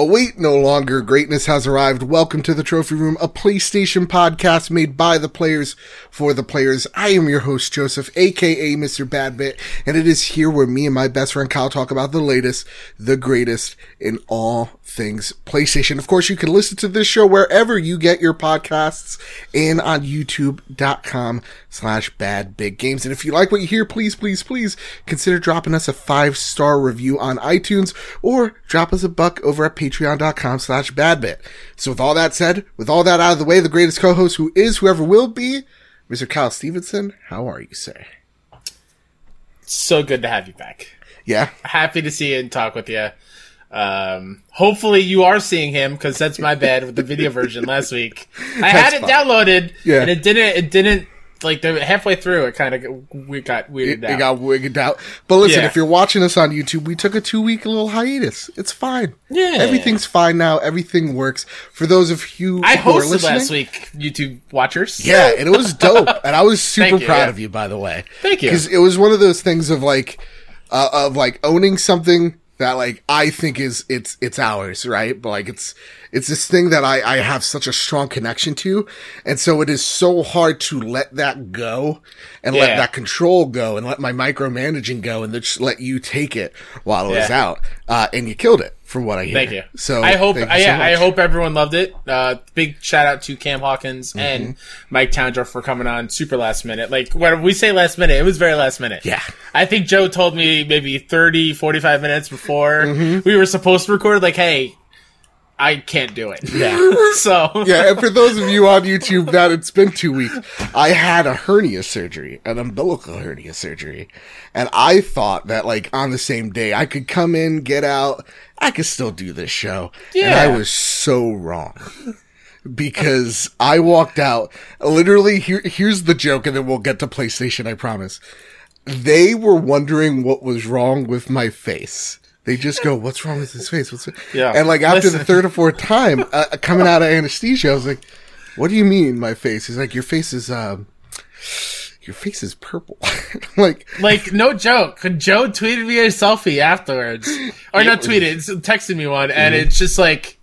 Oh, wait, no longer. Greatness has arrived. Welcome to the Trophy Room, a PlayStation podcast made by the players for the players. I am your host, Joseph, aka Mr. Badbit, and it is here where me and my best friend Kyle talk about the latest, the greatest in all things PlayStation. Of course, you can listen to this show wherever you get your podcasts and on youtube.com slash badbit games. And if you like what you hear, please, please, please consider dropping us a five star review on iTunes or drop us a buck over at patreon.com slash badbit. So with all that said, with all that out of the way, the greatest co-host who is whoever will be, Mr. Kyle Stevenson, how are you, sir? So good to have you back. Yeah. Happy to see you and talk with you. Um, hopefully you are seeing him because that's my bad with the video version last week. I had it fine. downloaded, Yeah. and it didn't. It didn't like the halfway through. It kind of we got It, weirded it out. got wigged out. But listen, Yeah. if you're watching us on YouTube, we took a two week little hiatus. It's fine. Yeah. Everything's fine now. Everything works. For those of you I who are hosted listening, last week, YouTube watchers. Yeah, and it was dope. and I was super you, proud yeah. of you, by the way. Thank you. Because it was one of those things of like, uh, of like owning something that like I think is it's it's ours, right? But like it's it's this thing that I I have such a strong connection to, and so it is so hard to let that go and let that control go and let my micromanaging go and just let you take it while it was out. Uh, and you killed it, from what I hear. Thank you. So I hope, I, so I hope everyone loved it. Uh, big shout out to Cam Hawkins Mm-hmm. and Mike Townsend for coming on super last minute. Like when we say last minute, it was very last minute. Yeah. I think Joe told me maybe 30, 45 minutes before Mm-hmm. we were supposed to record, like, hey, I can't do it. Yeah. so yeah, and for those of you on YouTube that it's been two weeks, I had a hernia surgery, an umbilical hernia surgery. And I thought that like on the same day I could come in, get out, I could still do this show. And I was so wrong. Because I walked out, literally, here, here's the joke, and then we'll get to PlayStation, I promise. They were wondering what was wrong with my face. They just go, "What's wrong with his face?" What's Yeah. and like after the third or fourth time uh, coming out of anesthesia, I was like, "What do you mean my face?" He's like, "Your face is um, your face is purple." Like, Like no joke, Joe tweeted me a selfie afterwards, or not tweeted, texted me one, and Mm-hmm. it's just like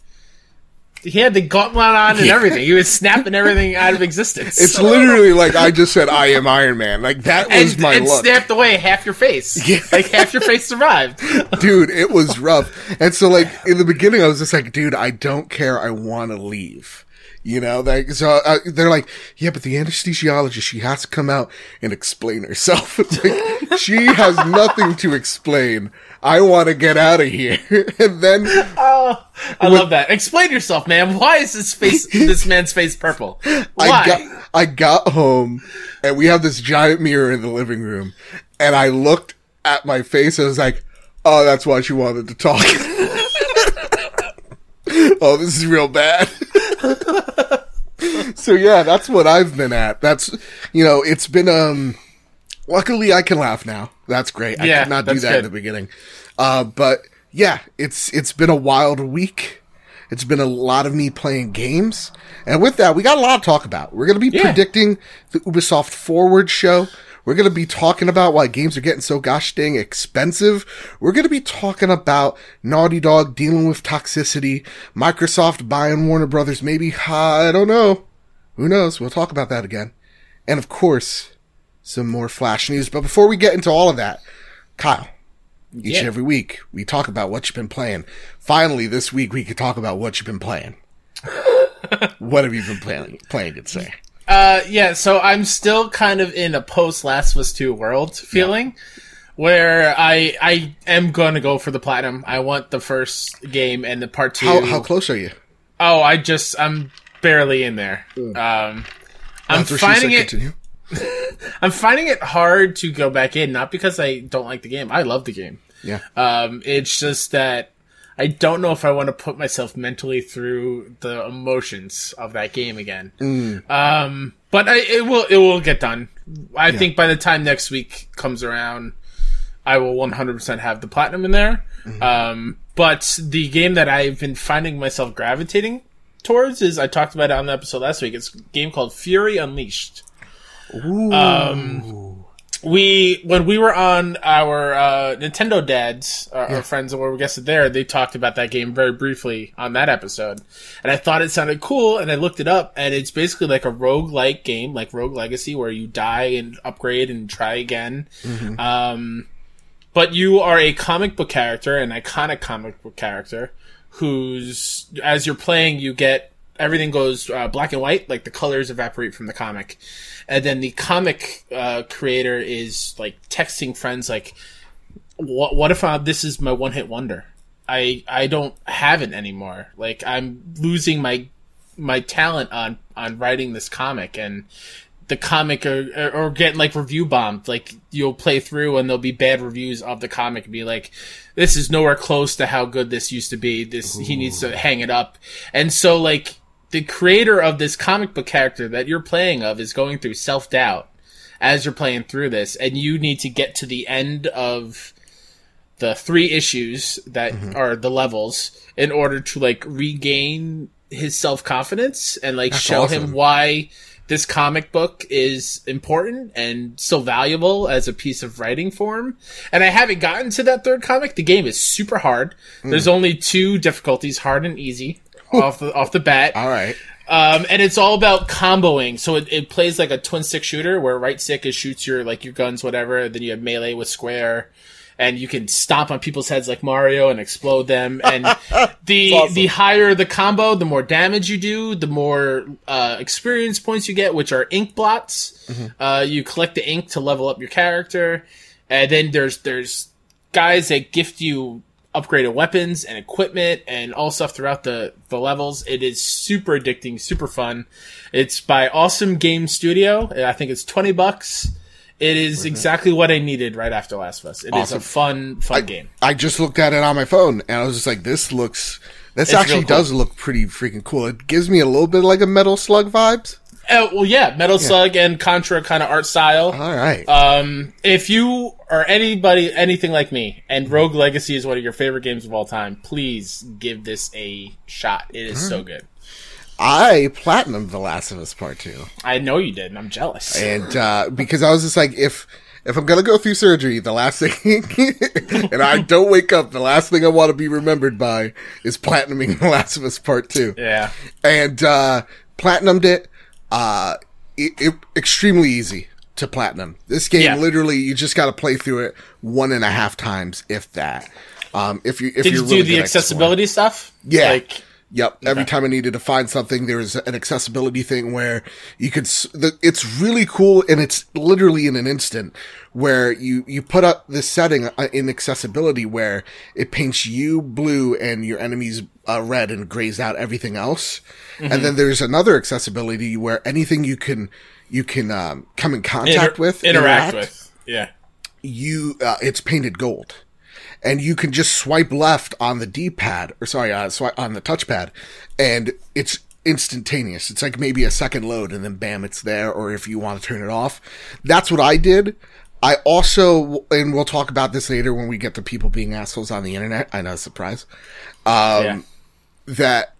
he had the gauntlet on and Yeah. everything. He was snapping everything out of existence. it's literally like I just said, "I am Iron Man." Like that was and, my and look. snapped away half your face. Yeah. Like half your face survived. dude, it was rough. And so like in the beginning, I was just like, dude, I don't care. I want to leave. You know, like, so uh, they're like, yeah, but the anesthesiologist, she has to come out and explain herself. Like, she has nothing to explain. I want to get out of here. and then, Oh, I love that. Explain yourself, man. Why is this face, this man's face purple? Why? I got, I got home and we have this giant mirror in the living room and I looked at my face and I was like, oh, that's why she wanted to talk. oh, this is real bad. so yeah, that's what I've been at. That's, you know, it's been, um, luckily I can laugh now. That's great. I could not do that in the beginning. Uh, but yeah, it's, it's been a wild week. It's been a lot of me playing games. And with that, we got a lot to talk about. We're going to be Yeah. predicting the Ubisoft Forward show. We're going to be talking about why games are getting so gosh dang expensive. We're going to be talking about Naughty Dog dealing with toxicity, Microsoft buying Warner Brothers, maybe, I don't know. Who knows? We'll talk about that again. And of course, some more Flash news. But before we get into all of that, Kyle, each Yeah. and every week we talk about what you've been playing. Finally, this week we could talk about what you've been playing. what have you been playing? Playing, good say. Uh, yeah, so I'm still kind of in a post Last of Us 2 world feeling. Where I I am gonna go for the platinum. I want the first game and the part two. How how close are you? oh, I just I'm barely in there. Um, I'm finding it. I'm finding it hard to go back in, not because I don't like the game. I love the game. Yeah. Um, it's just that I don't know if I want to put myself mentally through the emotions of that game again. Um, but I, it will it will get done. I think by the time next week comes around, I will 100% have the platinum in there. Um, but the game that I've been finding myself gravitating towards is I talked about it on the episode last week. It's a game called Fury Unleashed. Ooh. Um, we when we were on our uh, Nintendo dads, uh, our friends that were guested there, they talked about that game very briefly on that episode, and I thought it sounded cool, and I looked it up, and it's basically like a rogue like game, like Rogue Legacy, where you die and upgrade and try again. Um, but you are a comic book character, an iconic comic book character, who's as you're playing, you get everything goes uh, black and white, like the colors evaporate from the comic, and then the comic uh, creator is like texting friends like, "What? What if uh, this is my one hit wonder? I I don't have it anymore. Like I'm losing my my talent on on writing this comic and." the comic or, or, or get like review bombed. Like you'll play through and there'll be bad reviews of the comic and be like, this is nowhere close to how good this used to be. This, he needs to hang it up. And so like the creator of this comic book character that you're playing of is going through self doubt as you're playing through this and you need to get to the end of the three issues that mm-hmm. are the levels in order to like regain his self confidence and like show him why this comic book is important and so valuable as a piece of writing form. And I haven't gotten to that third comic. The game is super hard. Mm. There's only two difficulties, hard and easy, off the off the bat. All right. Um, and it's all about comboing. So it, it plays like a twin stick shooter where right stick is shoots your like your guns, whatever. Then you have melee with square, and you can stomp on people's heads like Mario and explode them. And the awesome. the higher the combo, the more damage you do, the more uh, experience points you get, which are ink blots. Uh, you collect the ink to level up your character, and then there's there's guys that gift you upgraded weapons and equipment and all stuff throughout the, the levels. It is super addicting, super fun. It's by Awesome Game Studio. I think it's 20 bucks. It is mm-hmm. exactly what I needed right after Last of Us. It is Awesome. a fun, fun game. I just looked at it on my phone and I was just like, this looks, this It's actually cool. does look pretty freaking cool. It gives me a little bit like a Metal Slug vibes. Oh, well, yeah, Metal Slug and Contra kind of art style. All right. Um, if you are anybody, anything like me, and Rogue Legacy is one of your favorite games of all time, please give this a shot. It is so good. I platinum The Last of Us Part 2. I know you did, and I'm jealous. And, uh, because I was just like, if, if I'm gonna go through surgery, the last thing, and I don't wake up, the last thing I want to be remembered by is platinuming The Last of Us Part 2. yeah. and uh platinumed it uh it, it extremely easy to platinum this game Yeah. literally you just got to play through it one and a half times if that um if you if Did you're you really do the good at exploring. accessibility stuff? Yeah. Like, Yep. Every time I needed to find something, there was an accessibility thing where you could, s- the, it's really cool and it's literally in an instant where you, you put up this setting uh, in accessibility where it paints you blue and your enemies uh, red and grays out everything else. And then there's another accessibility where anything you can, you can, um, come in contact inter- with, interact with. Yeah. you uh, it's painted gold and you can just swipe left on the d-pad or sorry uh, swipe on the touchpad and it's instantaneous it's like maybe a second load and then bam it's there or if you want to turn it off that's what i did i also and we'll talk about this later when we get to people being assholes on the internet i know surprise um yeah. That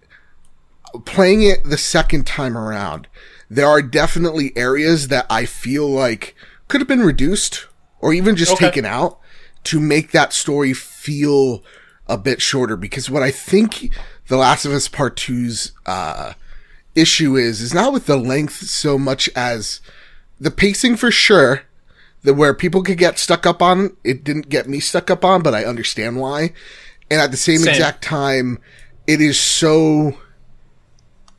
playing it the second time around, there are definitely areas that I feel like could have been reduced or even just Okay. taken out to make that story feel a bit shorter. Because what I think The Last of Us Part 2's, uh, issue is, is not with the length so much as the pacing for sure. The where people could get stuck up on, it didn't get me stuck up on, but I understand why. And at the same, Same. exact time, it is so,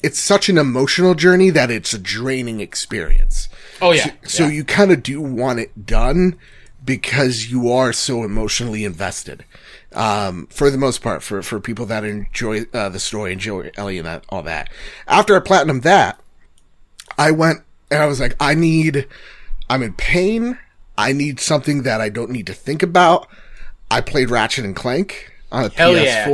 it's such an emotional journey that it's a draining experience. Oh yeah. So yeah. you kind of do want it done because you are so emotionally invested. Um, for the most part, for, for people that enjoy uh, the story, enjoy Ellie and that, all that. After I platinum that, I went and I was like, I need, I'm in pain. I need something that I don't need to think about. I played Ratchet and Clank on a Hell yeah.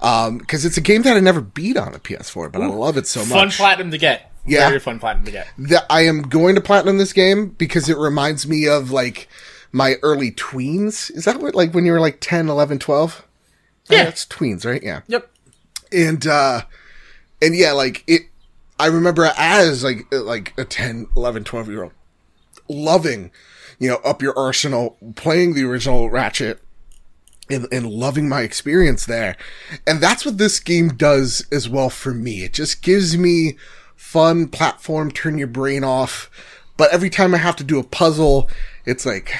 PS4. Um, it's a game that I never beat on a PS4, but I love it so much. fun platinum to get. Yeah. Very fun platinum to get. that I am going to platinum this game because it reminds me of like my early tweens. Is that what, like when you were like 10, 11, 12? Yeah. That's tweens, right? Yeah. Yep. And, uh, and yeah, like it, I remember as like, like a 10, 11, 12 year old loving you know, up your arsenal playing the original Ratchet and, and loving my experience there. And that's what this game does as well for me. It just gives me fun platform, turn your brain off. But every time I have to do a puzzle, it's like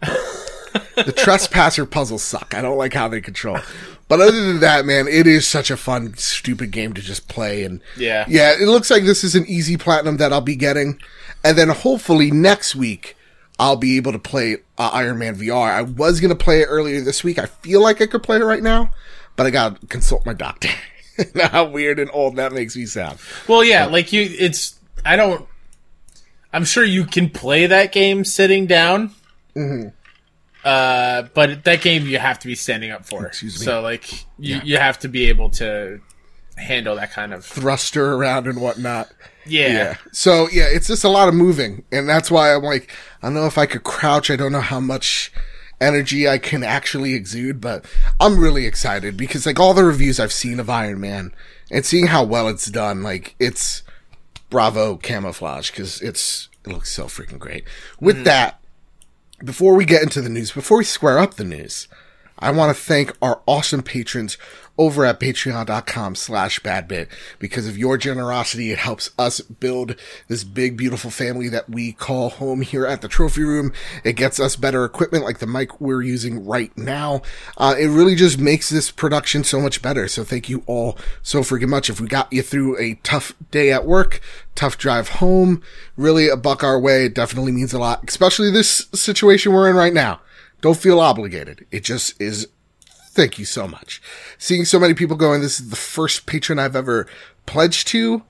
the trespasser puzzles suck. I don't like how they control. But other than that, man, it is such a fun, stupid game to just play. And Yeah. yeah, it looks like this is an easy platinum that I'll be getting. And then hopefully next week, I'll be able to play uh, Iron Man VR. I was going to play it earlier this week. I feel like I could play it right now, but I got to consult my doctor. How weird and old that makes me sound. Well, yeah, like you, it's. I don't. I'm sure you can play that game sitting down. Mm-hmm. Uh, but that game you have to be standing up for. Excuse me. So like you, Yeah. you have to be able to handle that kind of. Thruster around and whatnot. Yeah. Yeah. So yeah, it's just a lot of moving, and that's why I'm like, I don't know if I could crouch. I don't know how much energy I can actually exude, but I'm really excited because like all the reviews I've seen of Iron Man and seeing how well it's done, like it's bravo Camouflaj because it's it looks so freaking great. With mm. that, before we get into the news, before we square up the news, I want to thank our awesome patrons over at patreon.com slash badbit. Because of your generosity, it helps us build this big, beautiful family that we call home here at the trophy room. It gets us better equipment like the mic we're using right now. Uh, it really just makes this production so much better. So thank you all so freaking much. If we got you through a tough day at work, tough drive home, really a buck our way, it definitely means a lot, especially this situation we're in right now. Don't feel obligated. It just is. Thank you so much. Seeing so many people going, this is the first patron I've ever pledged to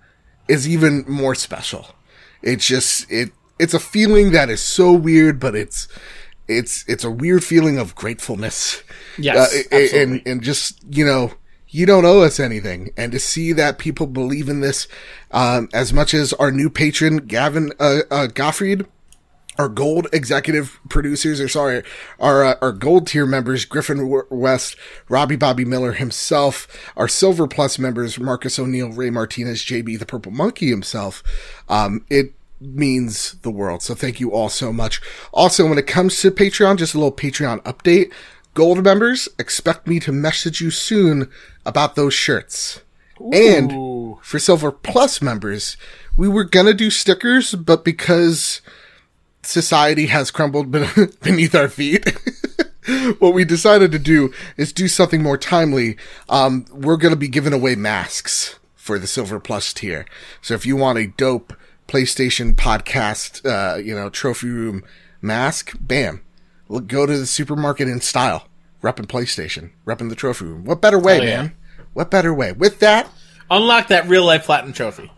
is even more special. It's just, it, it's a feeling that is so weird, but it's, it's, it's a weird feeling of gratefulness. Yes, Uh, and, and just, you know, you don't owe us anything. And to see that people believe in this, um, as much as our new patron, Gavin, uh, uh, Gottfried, our gold executive producers, or sorry, our uh, our gold tier members, Griffin West, Robbie Bobby Miller himself, our silver plus members, Marcus O'Neill, Ray Martinez, JB the Purple Monkey himself. Um, it means the world. So thank you all so much. Also, when it comes to Patreon, just a little Patreon update. Gold members, expect me to message you soon about those shirts. And for Silver Plus members, we were gonna do stickers, but because society has crumbled beneath our feet, what we decided to do is do something more timely. Um, we're gonna be giving away masks for the Silver Plus tier. So if you want a dope PlayStation podcast, uh, you know, trophy room mask, bam, Look, go to the supermarket in style, repping PlayStation, repping the trophy room. What better way, yeah. man? What better way? With that, Unlock that real life platinum trophy.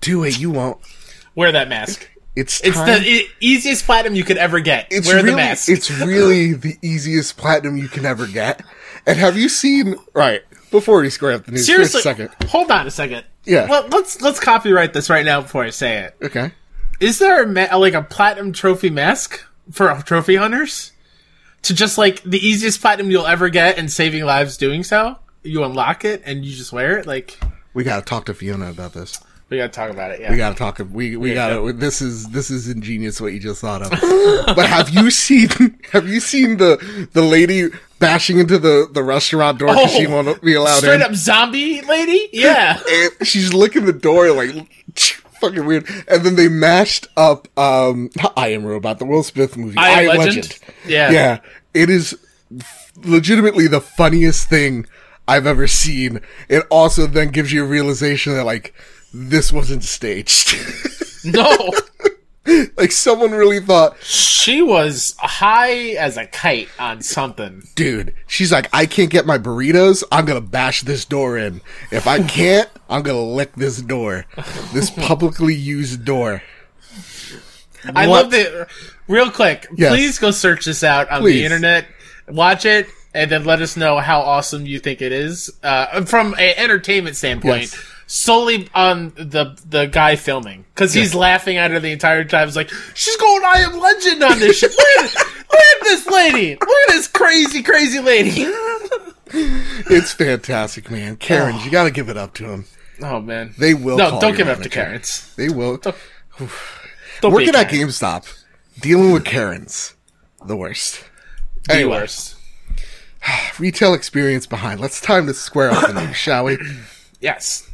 do it. You won't. Wear that mask. It's It's the e- easiest platinum you could ever get. it's Wear really, the mask. it's really the easiest platinum you can ever get. And have you seen? Right before we square up the news, Seriously, for a second. hold on a second. Yeah. Let, let's let's copyright this right now before I say it. Okay. Is there a ma- like a platinum trophy mask for trophy hunters? To just like the easiest platinum you'll ever get and saving lives doing so? You unlock it and you just wear it? Like We gotta talk to Fiona about this. We gotta talk about it, yeah. We gotta talk. We we Yeah, gotta. This is this is ingenious what you just thought of. but have you seen? Have you seen the the lady bashing into the the restaurant door because she Oh, won't be allowed Straight in? up zombie lady? Yeah. and she's licking the door like fucking weird. And then they mashed up um I Am Robot, the Will Smith movie. I Am Legend? Yeah. Yeah. It is legitimately the funniest thing I've ever seen. It also then gives you a realization that like this wasn't staged. No. like someone really thought, she was high as a kite on something. dude, she's like, I can't get my burritos. I'm going to bash this door in. If I can't, I'm going to lick this door. This publicly used door. I What? love it. Real quick, Yes. please go search this out on Please. the internet, watch it, and then let us know how awesome you think it is uh, from an entertainment standpoint. Yes. Solely on the the guy filming because he's laughing at her the entire time. He's like, "She's going I am legend on this shit. Look at, look at this lady. Look at this crazy, crazy lady." It's fantastic, man. Karens, you got to give it up to them. oh man, They will no, don't give it up to. Karens. They will. Don't be Working at. GameStop, Dealing with Karens, the worst. The Anyway. worst. Retail experience behind. Let's time to square the news, shall we? Yes.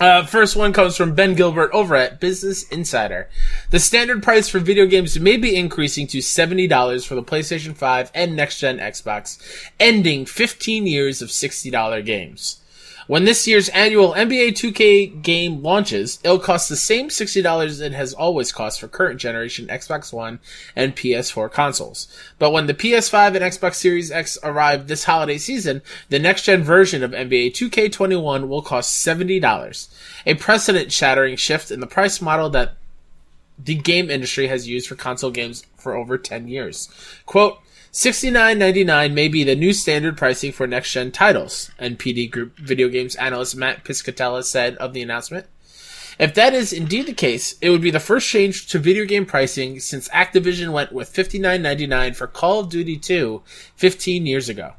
Uh, first one comes from Ben Gilbert over at Business Insider. The standard price for video games may be increasing to $70 for the PlayStation 5 and next gen Xbox, ending 15 years of $60 games. When this year's annual NBA 2K game launches, it'll cost the same $60 it has always cost for current generation Xbox One and PS4 consoles. But when the PS5 and Xbox Series X arrive this holiday season, the next gen version of NBA 2K21 will cost $70. A precedent shattering shift in the price model that the game industry has used for console games for over 10 years. Quote, $69.99 may be the new standard pricing for next gen titles, NPD Group video games analyst Matt Piscatella said of the announcement. If that is indeed the case, it would be the first change to video game pricing since Activision went with $59.99 for Call of Duty 2 15 years ago.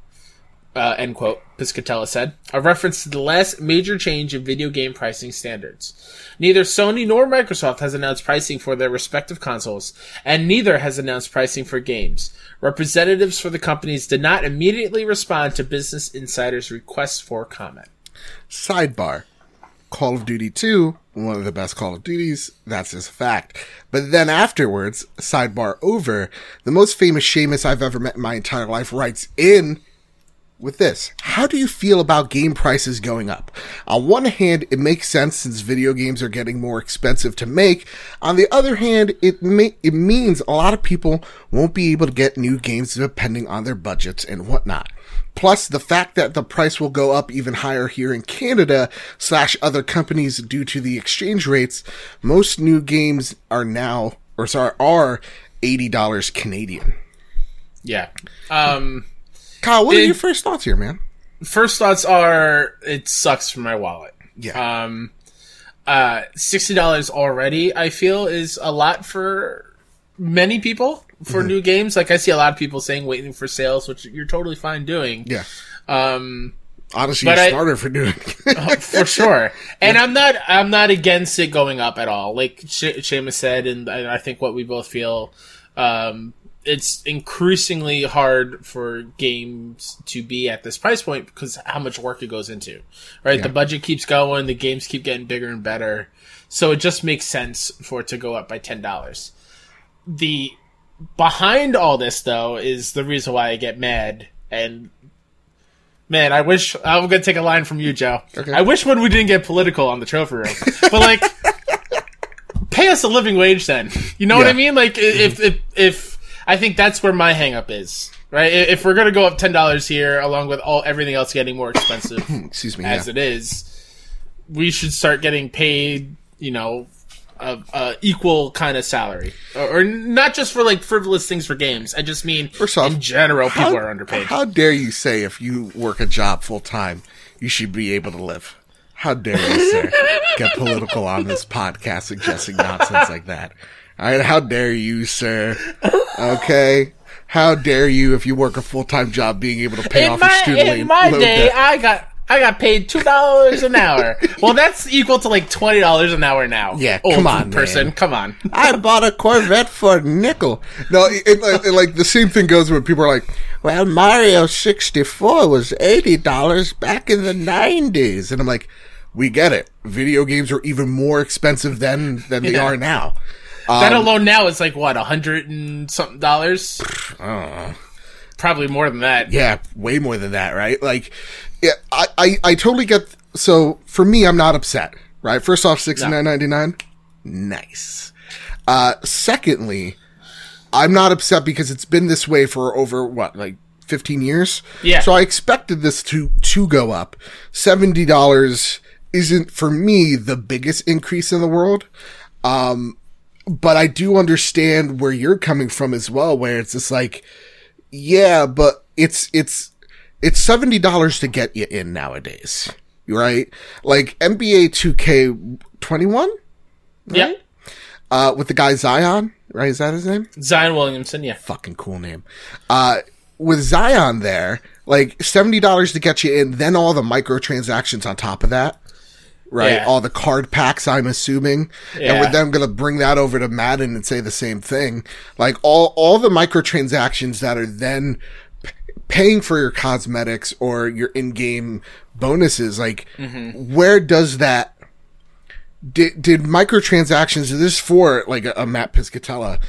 Uh, end quote, Piscatella said, a reference to the last major change in video game pricing standards. Neither Sony nor Microsoft has announced pricing for their respective consoles, and neither has announced pricing for games. Representatives for the companies did not immediately respond to Business Insider's request for comment. Sidebar. Call of Duty 2, one of the best Call of Duties, that's just a fact. But then afterwards, sidebar over, the most famous Seamus I've ever met in my entire life writes in with this. How do you feel about game prices going up? On one hand, it makes sense since video games are getting more expensive to make. On the other hand, it may, it means a lot of people won't be able to get new games depending on their budgets and whatnot. Plus, the fact that the price will go up even higher here in Canada slash other companies due to the exchange rates. Most new games are now, or sorry, are $80 Canadian. Yeah. Um, Kyle, what are your first thoughts here, man? first thoughts are it sucks for my wallet. Yeah. Um, uh, sixty dollars already. I feel is a lot for many people for Mm-hmm. new games. Like I see a lot of people saying waiting for sales, which you're totally fine doing. yeah. Um, Honestly, But you I- started for doing for sure. And I'm not I'm not against it going up at all. Like Seamus said, and I I think what we both feel. Um, it's increasingly hard for games to be at this price point because how much work it goes into, right? The budget keeps going, the games keep getting bigger and better, so it just makes sense for it to go up by ten dollars. The behind all this though is the reason why I get mad and man, I wish I'm gonna take a line from you, Joe. Okay. I wish when we didn't get political on the trophy room, but like, pay us a living wage then. You know what I mean? Like, if if if I think that's where my hangup is. Right, if we're gonna go up ten dollars here, along with all everything else getting more expensive Excuse me. as yeah. it is, we should start getting paid. You know, a, a equal kind of salary, or, or not just for like frivolous things for games. I just mean First off, in general, people are underpaid. How dare you say if you work a job full time, you should be able to live? How dare you, sir, get political on this podcast suggesting nonsense like that? All right, how dare you, sir? Okay, how dare you if you work a full time job being able to pay in off your my student in loan my day, debt? I got I got paid two dollars an hour. well, that's equal to like twenty dollars an hour now. Yeah, Old come on, person, man. come on. I bought a Corvette for a nickel. No, it, it, it- like the same thing goes when people are like, "Well, Mario sixty four was eighty dollars back in the nineties," and I'm like, "We get it. Video games are even more expensive then than they Yeah. are now." That Um, alone now is like what a hundred and something dollars. Probably more than that. Yeah, way more than that, right? Like, yeah, I, I, I totally get. So for me, I'm not upset, right? First off, sixty nine ninety nine, nice. Uh, secondly, I'm not upset because it's been this way for over what, like 15 years. Yeah. So I expected this to to go up. Seventy dollars isn't for me the biggest increase in the world. Um, but I do understand where you're coming from as well, where it's just like, yeah, but it's it's it's seventy dollars to get you in nowadays, right? Like NBA Two K twenty one, Yeah. uh, with the guy Zion, right? Is that his name? Zion Williamson, yeah. Fucking cool name. Uh, with Zion there, like seventy dollars to get you in, then all the microtransactions on top of that, right? Yeah. All the card packs, I'm assuming, and we're then going to bring that over to Madden and say the same thing. Like all all the microtransactions that are then p- paying for your cosmetics or your in-game bonuses. Like, mm-hmm. where does that? Did, did microtransactions, this for like a, a Matt Piscatella,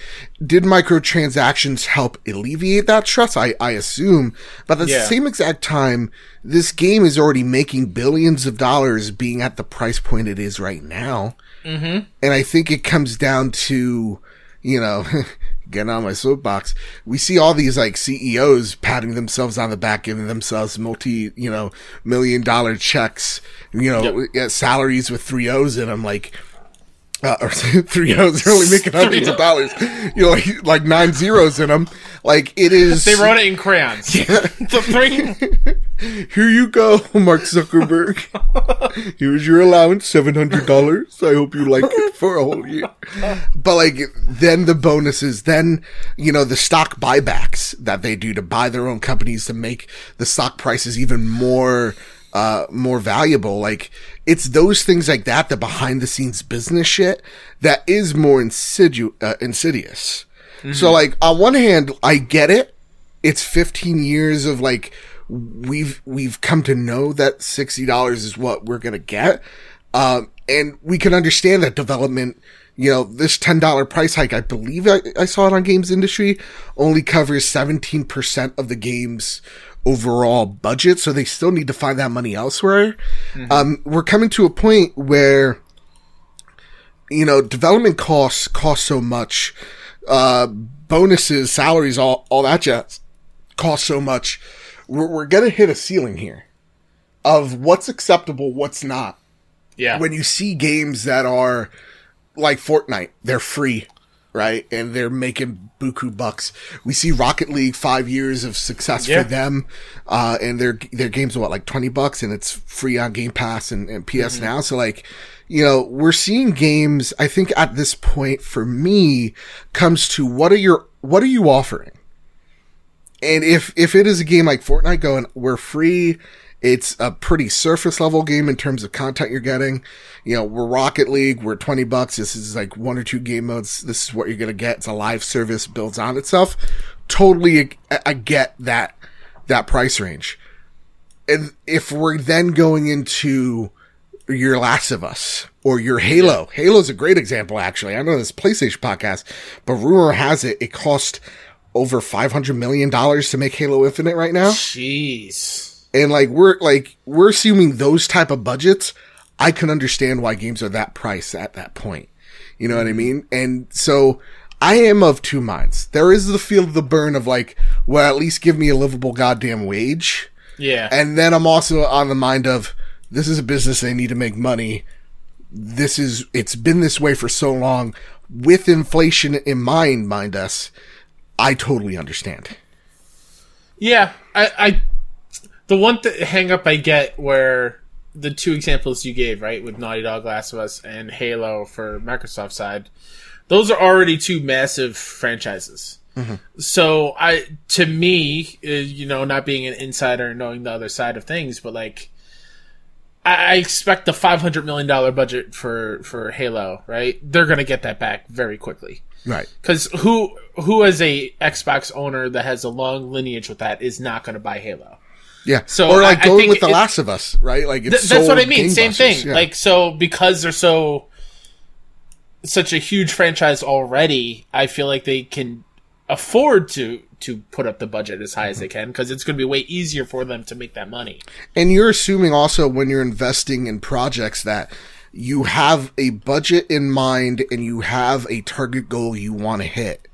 did microtransactions help alleviate that stress? I, I assume. But at the Yeah. same exact time, this game is already making billions of dollars being at the price point it is right now. Mm-hmm. And I think it comes down to, you know, getting on my soapbox. We see all these like CEOs patting themselves on the back, giving themselves multi, you know, million dollar checks, you know, yeah, salaries with three O's in them. Like, uh, or three O's they're only making hundreds of dollars, you know, like, like nine zeros in them. Like it is. They wrote it in crayons. three. Here you go, Mark Zuckerberg. Here's your allowance, seven hundred dollars. I hope you like it for a whole year. But like, then the bonuses, then you know the stock buybacks that they do to buy their own companies to make the stock prices even more, uh, more valuable. Like, it's those things like that, the behind the scenes business shit that is more insidu- uh, insidious. So like, on one hand, I get it it's 15 years of like we've we've come to know that $60 is what we're going to get um and we can understand that development you know this $10 price hike i believe I, I saw it on games industry only covers 17% of the game's overall budget so they still need to find that money elsewhere um we're coming to a point where you know, development costs cost so much, uh, bonuses, salaries, all, all that jazz cost so much. We're, we're gonna hit a ceiling here of what's acceptable, what's not. Yeah. When you see games that are like Fortnite, they're free, right? And they're making buku bucks. We see Rocket League, five years of success Yeah. for them. Uh, and their, their games are what, like 20 bucks and it's free on Game Pass and, and PS now. So like, you know, we're seeing games, I think at this point for me comes to what are your, what are you offering? And if, if it is a game like Fortnite going, we're free, it's a pretty surface level game in terms of content you're getting. You know, we're Rocket League, we're 20 bucks. This is like one or two game modes. This is what you're going to get. It's a live service, builds on itself. Totally, I, I get that, that price range. And if we're then going into your Last of Us or your Halo, Halo's a great example, actually. I know this PlayStation podcast, but rumor has it, it cost over $500 million to make Halo Infinite right now Jeez. And like we're like we're assuming those type of budgets i can understand why games are that price at that point. You know what i mm-hmm. mean? And so i am of two minds. There is the feel of the burn of like well at least give me a livable goddamn wage. Yeah. and then i'm also on the mind of this is a business they need to make money. This is it's been this way for so long. With inflation in mind mind us i totally understand. Yeah, I, I the one th- hang up I get where the two examples you gave, right, with Naughty Dog, Last of Us, and Halo for Microsoft side, those are already two massive franchises. So I, to me, uh, you know, not being an insider and knowing the other side of things, but like, I, I expect the five hundred million dollar budget for for Halo, right? They're gonna get that back very quickly. right Because who who as a Xbox owner that has a long lineage with that is not going to buy Halo? Yeah. So or like I- I going think with The Last of Us, right? Like it's Th- that's what I mean. Same thing. Yeah. Like so because they're so such a huge franchise already, I feel like they can afford to to put up the budget as high as they mm-hmm. can because it's going to be way easier for them to make that money. and you're assuming also when you're investing in projects that you have a budget in mind and you have a target goal you want to hit.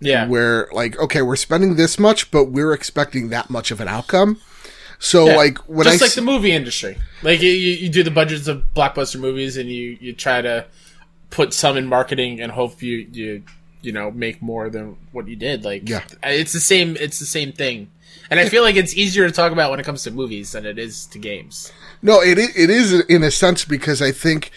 Yeah. Where like, okay, we're spending this much, but we're expecting that much of an outcome. So Yeah. like when just I like s- the movie industry, like you, you you do the budgets of blockbuster movies, and you you try to put some in marketing and hope you you you know make more than what you did. Like Yeah. it's the same it's the same thing, and I feel like it's easier to talk about when it comes to movies than it is to games. No, it it is in a sense because I think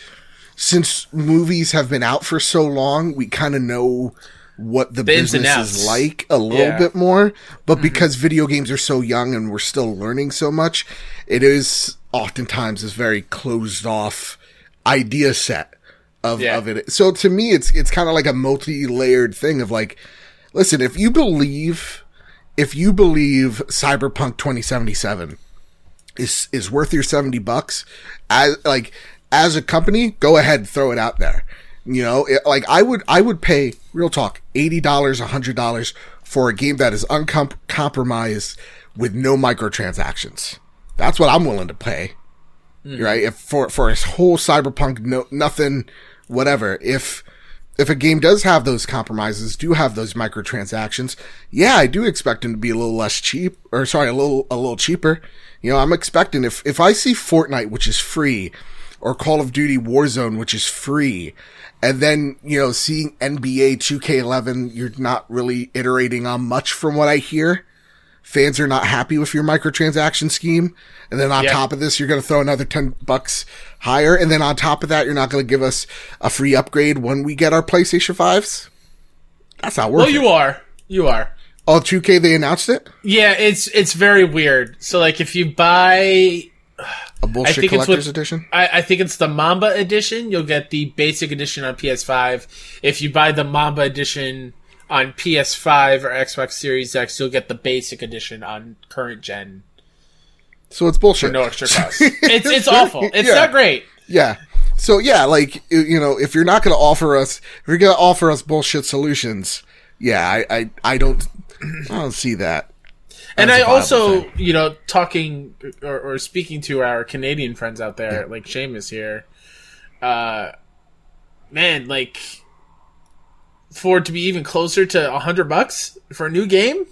since movies have been out for so long, we kind of know what the, business is like a little Yeah. bit more. But because video games are so young and we're still learning so much, it is oftentimes this very closed off idea set of, Yeah. of it. So to me, it's, it's kind of like a multi-layered thing of like, listen, if you believe, if you believe Cyberpunk 2077 is, is worth your 70 bucks as, like, as a company, go ahead, and throw it out there. You know, it, like I would, I would pay real talk, $80, $100 for a game that is uncompromised with no microtransactions. That's what I'm willing to pay. Mm-hmm. Right? If for, for a whole cyberpunk, no, nothing, whatever. If, if a game does have those compromises, do have those microtransactions, yeah, I do expect them to be a little less cheap, or sorry, a little, a little cheaper. You know, I'm expecting if, if I see Fortnite, which is free, or Call of Duty Warzone, which is free, and then, you know, seeing NBA 2K11, you're not really iterating on much from what I hear. Fans are not happy with your microtransaction scheme. And then on Yeah. top of this, you're going to throw another 10 bucks higher. And then on top of that, you're not going to give us a free upgrade when we get our PlayStation 5s. That's not worth Well, it. you are. You are. Oh, 2K, they announced it? Yeah, it's it's very weird. So like if you buy A bullshit think it's collector's what- edition? I, I think it's the Mamba edition, you'll get the basic edition on PS5. If you buy the Mamba edition on PS5 or Xbox Series X, you'll get the basic edition on current gen So it's bullshit. for no extra cost. it's it's awful. It's Yeah. not great. Yeah. So yeah, like you- you know, if you're not going to offer us, if you're going to offer us bullshit solutions, yeah, I, I, I don't, I don't see that. And I also, thing. you know, talking or, or speaking to our Canadian friends out there, like Seamus here, uh, man, like for it to be even closer to a hundred bucks for a new game,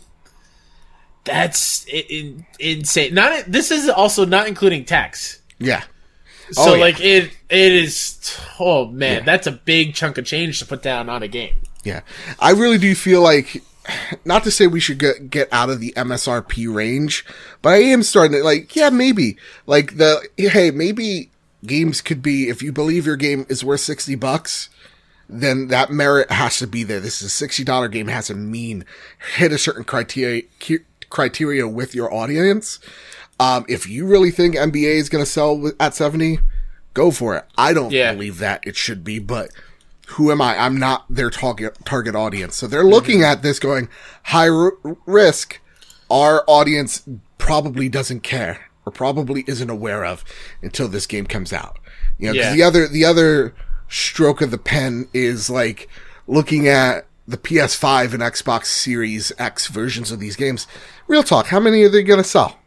that's i in, insane. Not this is also not including tax. Yeah. So Oh, yeah. like it, it is. Oh man, that's a big chunk of change to put down on a game. Yeah. I really do feel like, not to say we should get, get out of the MSRP range, but I am starting to like, yeah, maybe like the, hey, maybe games could be, if you believe your game is worth 60 bucks, then that merit has to be there. This is a $60 game has to mean hit a certain criteria, criteria with your audience. Um, if you really think NBA is going to sell at 70, go for it. I don't Yeah. believe that it should be, but who am I? I'm not their target target audience. So they're looking mm-hmm. at this going high r- risk. Our audience probably doesn't care or probably isn't aware of until this game comes out. You know, Yeah. the other the other stroke of the pen is like looking at the PS5 and Xbox Series X versions of these games. Real talk, how many are they going to sell?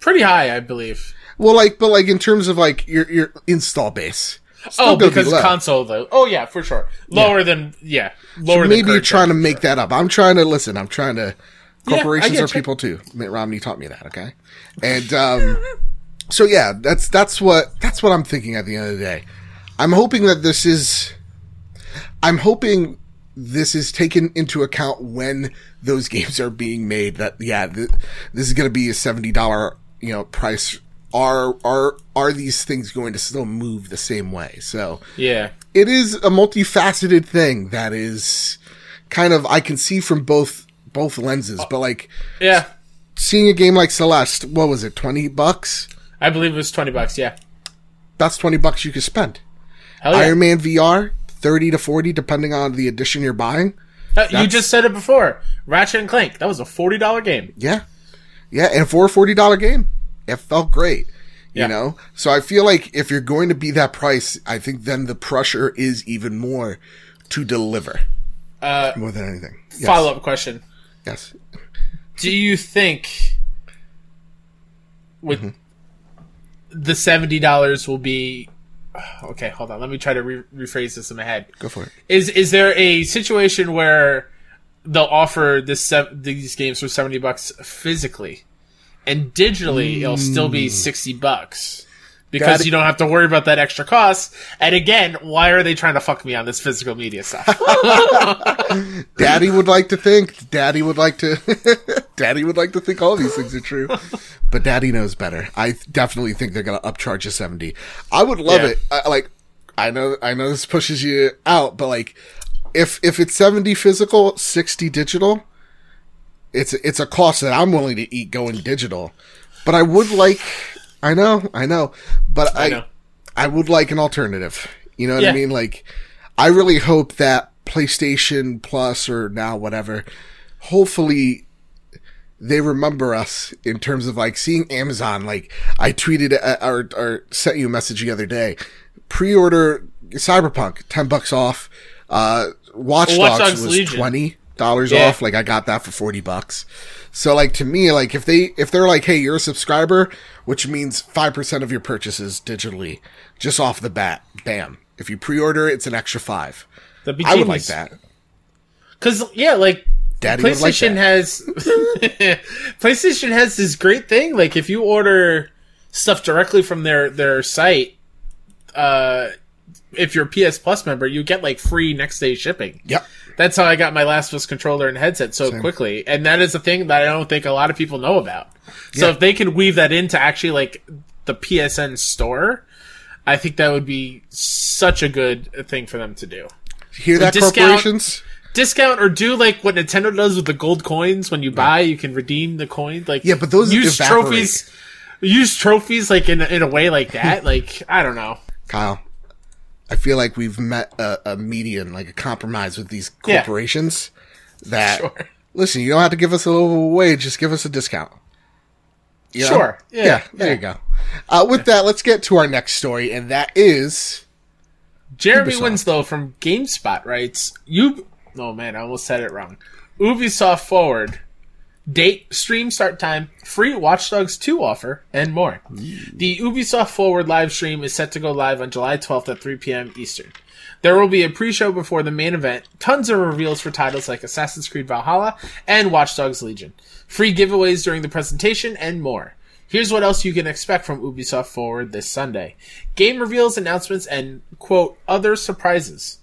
Pretty high, I believe. Well, like, but like in terms of like your your install base. Still Oh, gonna be because console though. Oh yeah, for sure. Lower than yeah. Lower than maybe you're trying to make sure. that up. I'm trying to listen. I'm trying to. Corporations get are you. people too. Mitt Romney taught me that. Okay, and um, so yeah, that's that's what that's what I'm thinking at the end of the day. I'm hoping that this is. I'm hoping this is taken into account when those games are being made. That yeah, th- this is going to be a seventy dollar you know price. Are are are these things going to still move the same way? So Yeah. it is a multifaceted thing that is kind of I can see from both both lenses, but like Yeah. seeing a game like Celeste, what was it, twenty bucks? I believe it was twenty bucks. Yeah. That's twenty bucks you could spend. Yeah. Iron Man VR, thirty to forty, depending on the edition you're buying. Uh, you just said it before. Ratchet and Clank. That was a forty dollar game. Yeah, yeah, and for a forty dollar game, it felt great. You Yeah. know, so I feel like if you're going to be that price, I think then the pressure is even more to deliver Uh, more than anything. Yes. Follow up question: Yes. Do you think with Mm-hmm. the seventy dollars will be? Okay, hold on. Let me try to re- rephrase this in my head. Go for it. Is is there a situation where they'll offer this these games for seventy bucks physically, and digitally it'll still be hmm. sixty bucks because you don't have to worry about that extra cost? And again, why are they trying to fuck me on this physical media stuff? Daddy would like to think. Daddy would like to. Daddy would like to think all these things are true, but Daddy knows better. I definitely think they're gonna upcharge you seventy. I would love Yeah. it. I, like, I know, I know this pushes you out, but like, if if it's seventy physical, sixty digital, it's it's a cost that I'm willing to eat going digital. But I would like, I know, I know, but I, I, know. would like an alternative. You know what I mean? Like, I really hope that PlayStation Plus or now whatever, hopefully they remember us in terms of like seeing Amazon. Like I tweeted uh, or, or sent you a message the other day. Pre-order Cyberpunk, ten bucks off. Uh, Watch Well, Watch Dogs Dogs was Legion. twenty dollars Yeah. off. Like I got that for forty bucks. So like to me, like if they if they're like, hey, you're a subscriber, which means five percent of your purchases digitally, just off the bat, bam. If you pre-order, it's an extra five. That'd be I would like that. Cause yeah, like Daddy would like PlayStation has PlayStation has this great thing. Like if you order stuff directly from their their site, uh, if you're a PS Plus member, you get like free next day shipping. Yep. That's how I got my Last of Us controller and headset so quickly, and that is a thing that I don't think a lot of people know about. So Yeah. if they can weave that into actually like the PSN store, I think that would be such a good thing for them to do Hear that, discount- corporations? discount or do like what Nintendo does with the gold coins when you buy you can redeem the coin like Yeah, but those use evaporate. trophies use trophies like in in a way like that like I don't know Kyle, I feel like we've met a, a median, like a compromise with these Yeah. corporations. That Sure. listen, you don't have to give us a little wage, just give us a discount. You know? Sure. Yeah. there Yeah. you go. Uh, with that, let's get to our next story, and that is Jeremy Ubisoft. Winslow from GameSpot writes you oh man I almost said it wrong Ubisoft forward date stream start time free Watch Dogs 2 offer and more the Ubisoft forward live stream is set to go live on July 12th at 3 p.m. Eastern There will be a pre-show before the main event, tons of reveals for titles like Assassin's Creed Valhalla and Watch Dogs Legion, free giveaways during the presentation, and more. Here's what else you can expect from Ubisoft Forward this Sunday. Game reveals, announcements, and, quote, other surprises.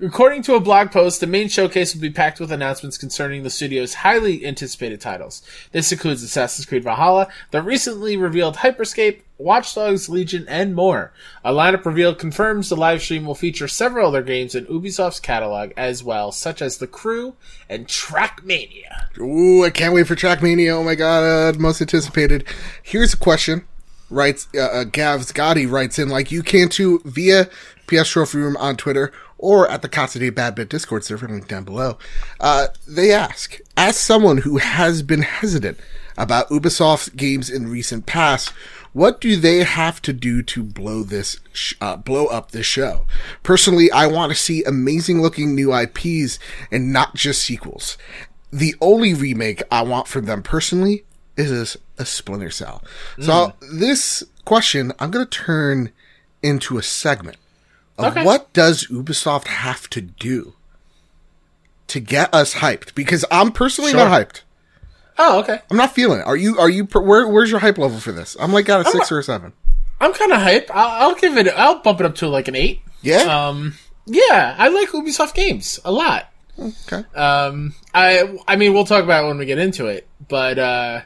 According to a blog post, the main showcase will be packed with announcements concerning the studio's highly anticipated titles. This includes Assassin's Creed Valhalla, the recently revealed Hyperscape, Watch Dogs Legion, and more. A lineup reveal confirms the live stream will feature several other games in Ubisoft's catalog as well, such as The Crew and Trackmania. Ooh, I can't wait for Trackmania. Oh my god, uh, most anticipated. Here's a question. Writes uh, uh, Gavs Gotti writes in like you can too via PS Trophy Room on Twitter or at the Casa de badbit Discord server link down below. Uh, they ask, as someone who has been hesitant about Ubisoft games in recent past, what do they have to do to blow this, sh- uh, blow up this show? Personally, I want to see amazing looking new IPs and not just sequels. The only remake I want from them personally is a, a Splinter Cell. So this question, I'm going to turn into a segment Okay. what does Ubisoft have to do to get us hyped? Because I'm personally Sure. not hyped. Oh, okay. I'm not feeling it. Are you? Are you? Where, where's your hype level for this? I'm like at a six or a seven. I'm kind of hype. I'll, I'll give it. I'll bump it up to like an eight. Yeah. Um, yeah, I like Ubisoft games a lot. okay. Um, I I mean, we'll talk about it when we get into it, but uh,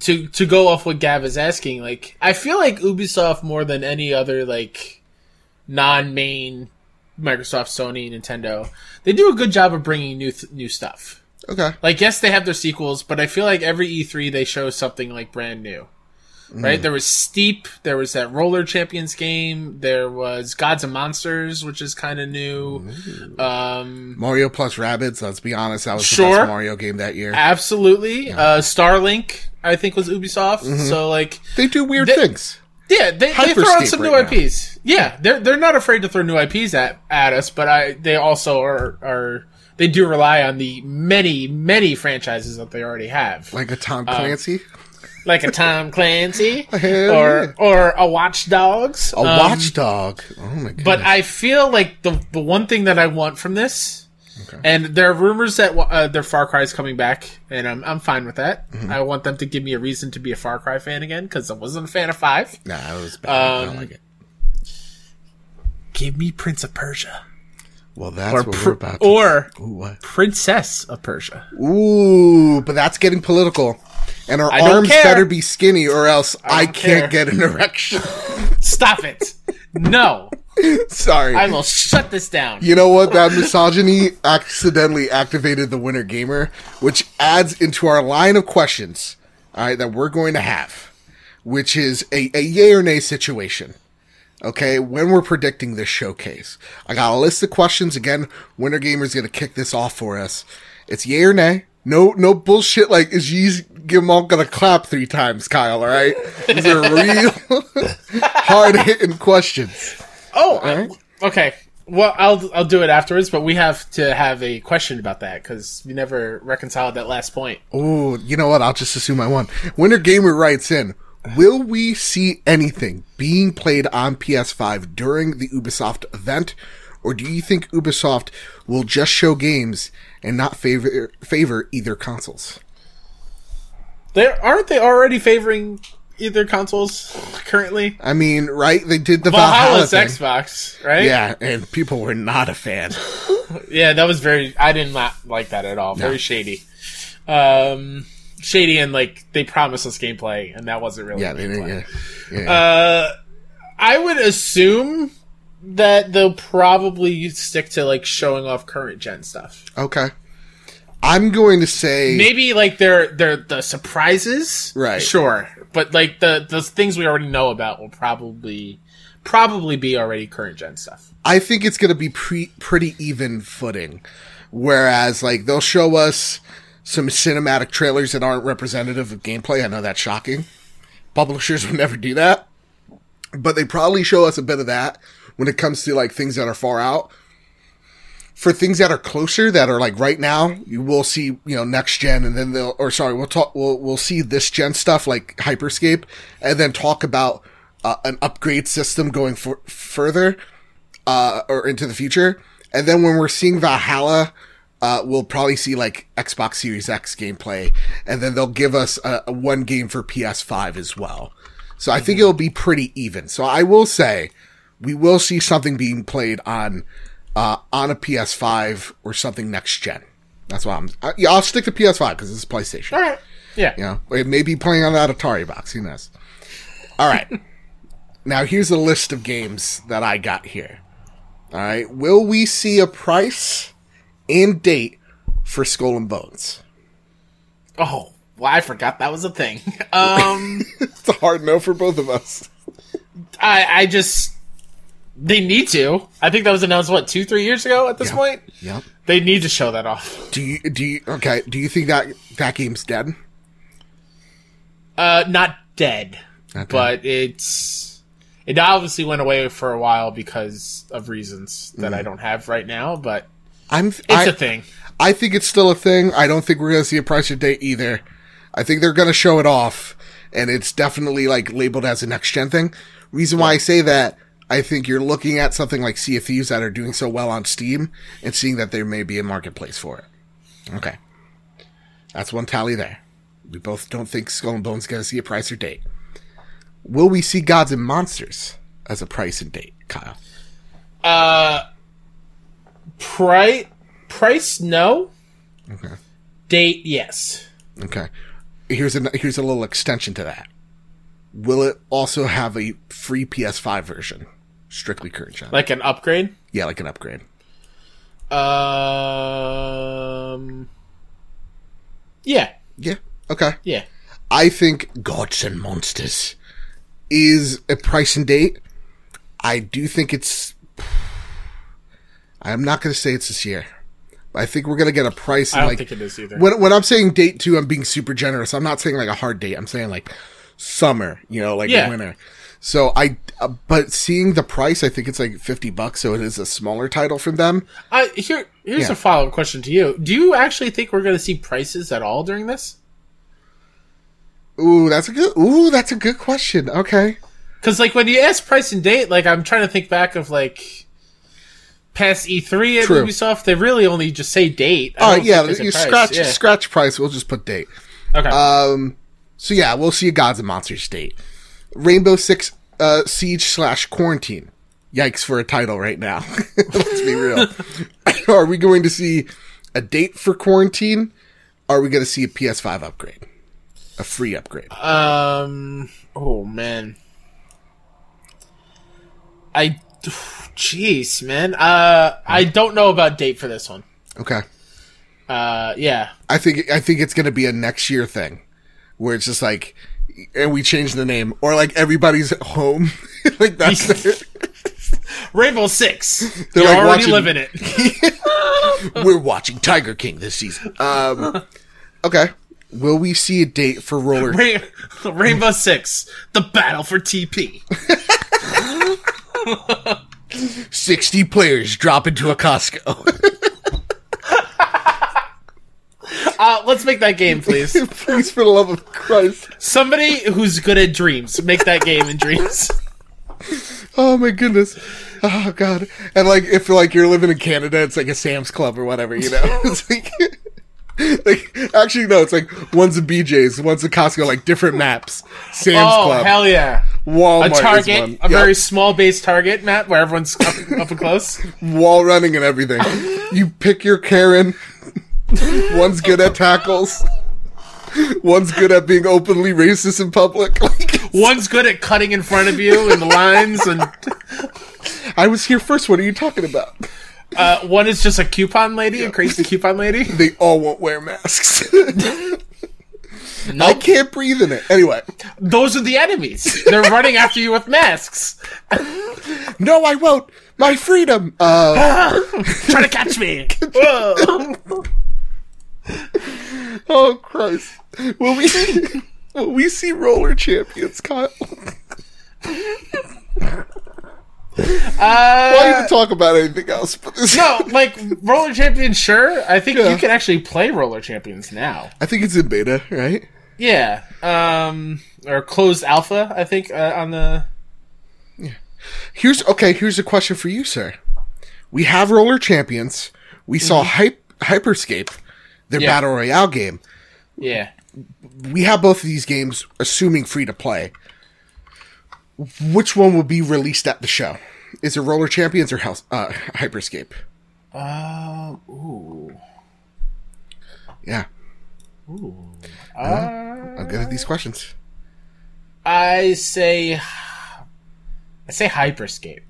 to to go off what Gav is asking, like I feel like Ubisoft more than any other like non-main Microsoft, Sony, Nintendo, they do a good job of bringing new th- new stuff. Okay. Like yes, they have their sequels, but I feel like every E3 they show something like brand new. Right? There was Steep, there was that Roller Champions game, there was Gods and Monsters, which is kind of new. Um Mario plus Rabbids. Let's be honest, that was the best Mario game that year. Absolutely. Uh, Starlink, I think, was Ubisoft. So, like, They do weird They- things. Yeah, they, they throw out some right new now. IPs. Yeah, they're they're not afraid to throw new IPs at, at us, but I they also are are they do rely on the many many franchises that they already have, Like a Tom Um, Clancy. like a Tom Clancy or or a Watch Dogs. a Um, watchdog. Oh my god. But I feel like the the one thing that I want from this, and there are rumors that uh, their Far Cry is coming back, and I'm I'm fine with that. Mm-hmm. I want them to give me a reason to be a Far Cry fan again because I wasn't a fan of five. Nah, it was bad. I don't Um, like it. Give me Prince of Persia Well, that's or what pr- we're about to or Ooh, what? Princess of Persia. Ooh, but that's getting political. And our I arms care. better be skinny or else I, don't can't care. get an erection. Stop it! No, Sorry. I will shut this down. You know what? That misogyny accidentally activated the Winter Gamer, which adds into our line of questions, all right, that we're going to have. which is a, a yay or nay situation. Okay, when we're predicting this showcase, I got a list of questions. Again, Winter Gamer's gonna kick this off for us. It's yay or nay. No, no bullshit. Like, is you all gonna clap three times, Kyle? All right, these are real hard hitting questions. Oh, right. okay. Well, I'll I'll do it afterwards, but we have to have a question about that because we never reconciled that last point. Oh, you know what? I'll just assume I won. Winter Gamer writes in: Will we see anything being played on PS5 during the Ubisoft event, or do you think Ubisoft will just show games and not favor favor either consoles? There aren't they already favoring either consoles currently. I mean, right? They did the Valhalla, Xbox, right? Yeah, and people were not a fan. yeah, that was very. I did not like that at all. Very no. shady. Um, shady and like they promised us gameplay, and that wasn't really. Yeah, they didn't. Yeah, yeah. Uh, I would assume that they'll probably stick to like showing off current gen stuff. Okay. I'm going to say maybe like they're they're the surprises, right? Sure, but like the the things we already know about will probably probably be already current gen stuff. I think it's going to be pre- pretty even footing, whereas like they'll show us some cinematic trailers that aren't representative of gameplay. I know that's shocking. Publishers would never do that, but they probably show us a bit of that when it comes to like things that are far out for things that are closer that are like right now, you will see, you know, next gen and then they'll, or sorry, we'll talk, we'll, we'll see this gen stuff like Hyperscape and then talk about uh, an upgrade system going for, further, uh, or into the future. And then when we're seeing Valhalla, uh, we'll probably see like Xbox Series X gameplay and then they'll give us a, a one game for PS5 as well. So I think it'll be pretty even. So I will say we will see something being played on uh, on a PS5 or something next gen. That's why I'm. I, yeah, I'll stick to PS5 because it's PlayStation. All right. Yeah. You know, it may be playing on that Atari box. Who knows? All right. now here's a list of games that I got here. All right. Will we see a price and date for Skull and Bones? Oh, well, I forgot that was a thing. Um, it's a hard no for both of us. I I just they need to. I think that was announced what two, three years ago. At this yep. point, yeah, they need to show that off. Do you? Do you? Okay. Do you think that that game's dead? Uh, not dead, not dead. but it's it obviously went away for a while because of reasons that mm. I don't have right now. But I'm. It's I, a thing. I think it's still a thing. I don't think we're gonna see a price or date either. I think they're gonna show it off, and it's definitely like labeled as a next gen thing. Reason why I say that I think you're looking at something like Sea of Thieves that are doing so well on Steam and seeing that there may be a marketplace for it. Okay. That's one tally there. We both don't think Skull and Bones going to see a price or date. Will we see Gods and Monsters as a price and date, Kyle? Uh, price, price, no. Okay. Date, yes. Okay. Here's a here's a little extension to that. Will it also have a free PS5 version? Strictly current gen. Like an upgrade? Yeah, like an upgrade. Um. Yeah. Yeah. Okay. Yeah. I think Gods and Monsters is a price and date. I do think it's. I'm not going to say it's this year. I think we're gonna get a price. I don't like, think it is either. When when I'm saying date two, I'm being super generous. I'm not saying like a hard date. I'm saying like summer. You know, like yeah. winter. So I, uh, but seeing the price, I think it's like fifty bucks. So it is a smaller title from them. I here here's yeah. a follow up question to you. Do you actually think we're going to see prices at all during this? Ooh, that's a good. Ooh, that's a good question. Okay. Because like when you ask price and date, like I'm trying to think back of like past E3 at True. Ubisoft, they really only just say date. Oh yeah, you scratch yeah. scratch price. We'll just put date. Okay. Um. So yeah, we'll see a Gods and Monsters date. Rainbow Six uh, Siege slash Quarantine. Yikes for a title right now. Let's be real. Are we going to see a date for Quarantine? Are we going to see a PS5 upgrade? A free upgrade? Um. Oh man. I. Jeez, man. Uh, I don't know about date for this one. Okay. Uh, yeah. I think I think it's going to be a next year thing, where it's just like and we change the name, or like everybody's at home, like that's their, Rainbow Six. They're You're like already watching- living it. we're watching Tiger King this season. Um, okay, will we see a date for roller? Rain- Rainbow Six. The battle for TP. Sixty players drop into a Costco. Uh, let's make that game, please. Please, for the love of Christ! Somebody who's good at dreams. Make that game in dreams. Oh my goodness! Oh god! And like, if like you're living in Canada, it's like a Sam's Club or whatever, you know? It's like. Like actually no, it's like one's a BJ's, one's a Costco, like different maps. Sam's Oh Club, hell yeah! Walmart, A target, a Yep. very small base target map where everyone's up, up and close. wall running and everything. you pick your Karen. One's good at tackles. One's good at being openly racist in public. One's good at cutting in front of you in the lines, and I was here first. What are you talking about? uh, one is just a coupon lady, a crazy coupon lady. They all won't wear masks. I can't breathe in it. Anyway, Those are the enemies. They're running after you with masks. no, I won't. My freedom. Uh, Try to catch me. Oh Christ. Will we? Will we see roller champions, Kyle? Why Uh, even talk about anything else? But this? no, like roller champions. Sure, I think Yeah. you can actually play roller champions now. I think it's in beta, right? Yeah, um, or closed alpha. I think uh, on the Yeah. Here's okay. Here's a question for you, sir. We have roller champions. We saw Hype Hyperscape, their. Yeah. battle royale game. yeah. We have both of these games, assuming free to play. Which one will be released at the show? Is it Roller Champions or House, uh, Hyperscape? Uh, ooh, Yeah, ooh. I'm good at these questions. I say, I say hyperscape.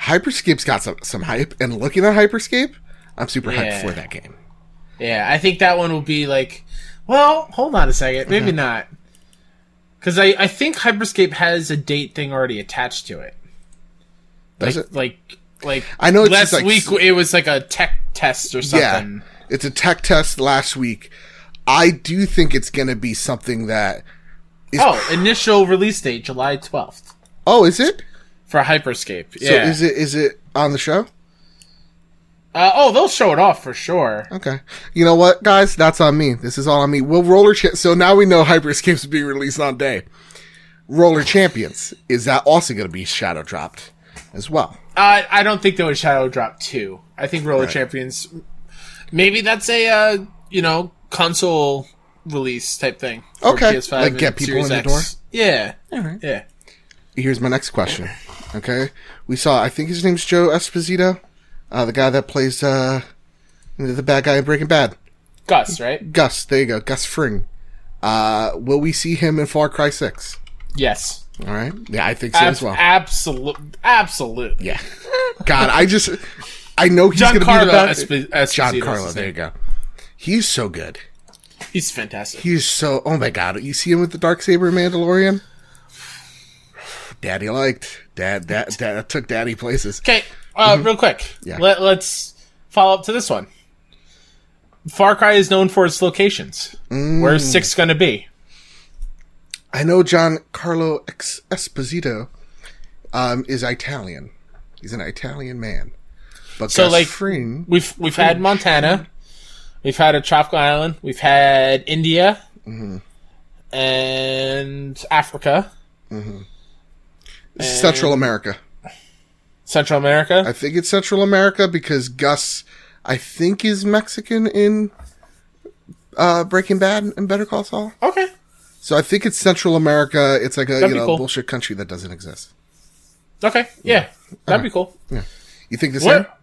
Hyperscape's got some some hype, and looking at Hyperscape, I'm super hyped for that game. Yeah, I think that one will be like. Well, hold on a second. Maybe not. Because I, I think Hyperscape has a date thing already attached to it. Does like, it? Like, like I know last like week it was like a tech test or something. Yeah, it's a tech test last week. I do think it's going to be something that is. Oh, initial release date July twelfth oh, is it? for Hyperscape. So Yeah. is it is it on the show? Uh, oh, they'll show it off for sure. Okay. You know what, guys? That's on me. This is all on me. We'll roller cha- So now we know Hyper Hyperscape's being released on day. Roller Champions is that also going to be shadow dropped as well? Uh, I don't think they would Shadow Drop two. I think Roller Champions. Maybe that's a uh, you know console release type thing. Okay. PS5 Like, get people Series in the X. Yeah. Yeah. Here's my next question. Okay, we saw. I think his name's Joe Esposito, uh, the guy that plays uh, the bad guy in Breaking Bad. Gus, right? Gus, there you go, Gus Fring. Uh, will we see him in Far Cry Six? Yes. All right, yeah, I think so Ab- as well. Absolute. Absolutely. yeah, God, I just, I know he's going to be the bad. Esp- Giancarlo, there you go. He's so good. He's fantastic. He's so. Oh my God, you see him with the Darksaber Mandalorian. Daddy liked dad. Dad, dad took daddy places. Okay, uh, real quick. Mm-hmm. Yeah. Let, let's follow up to this one. Far Cry is known for its locations. Mm. Where's six going to be? I know John Carlo Esposito um, is Italian. He's an Italian man. But So, like- Fring, We've we've had Montana, we've had a tropical island, we've had India, Mm-hmm. and Africa, Central America. Central America. I think it's Central America because Gus, I think, is Mexican in uh, Breaking Bad and Better Call Saul. okay, So I think it's Central America. It's like a That'd you know cool. bullshit country that doesn't exist. okay, yeah, that'd be cool. Yeah. You think same? What?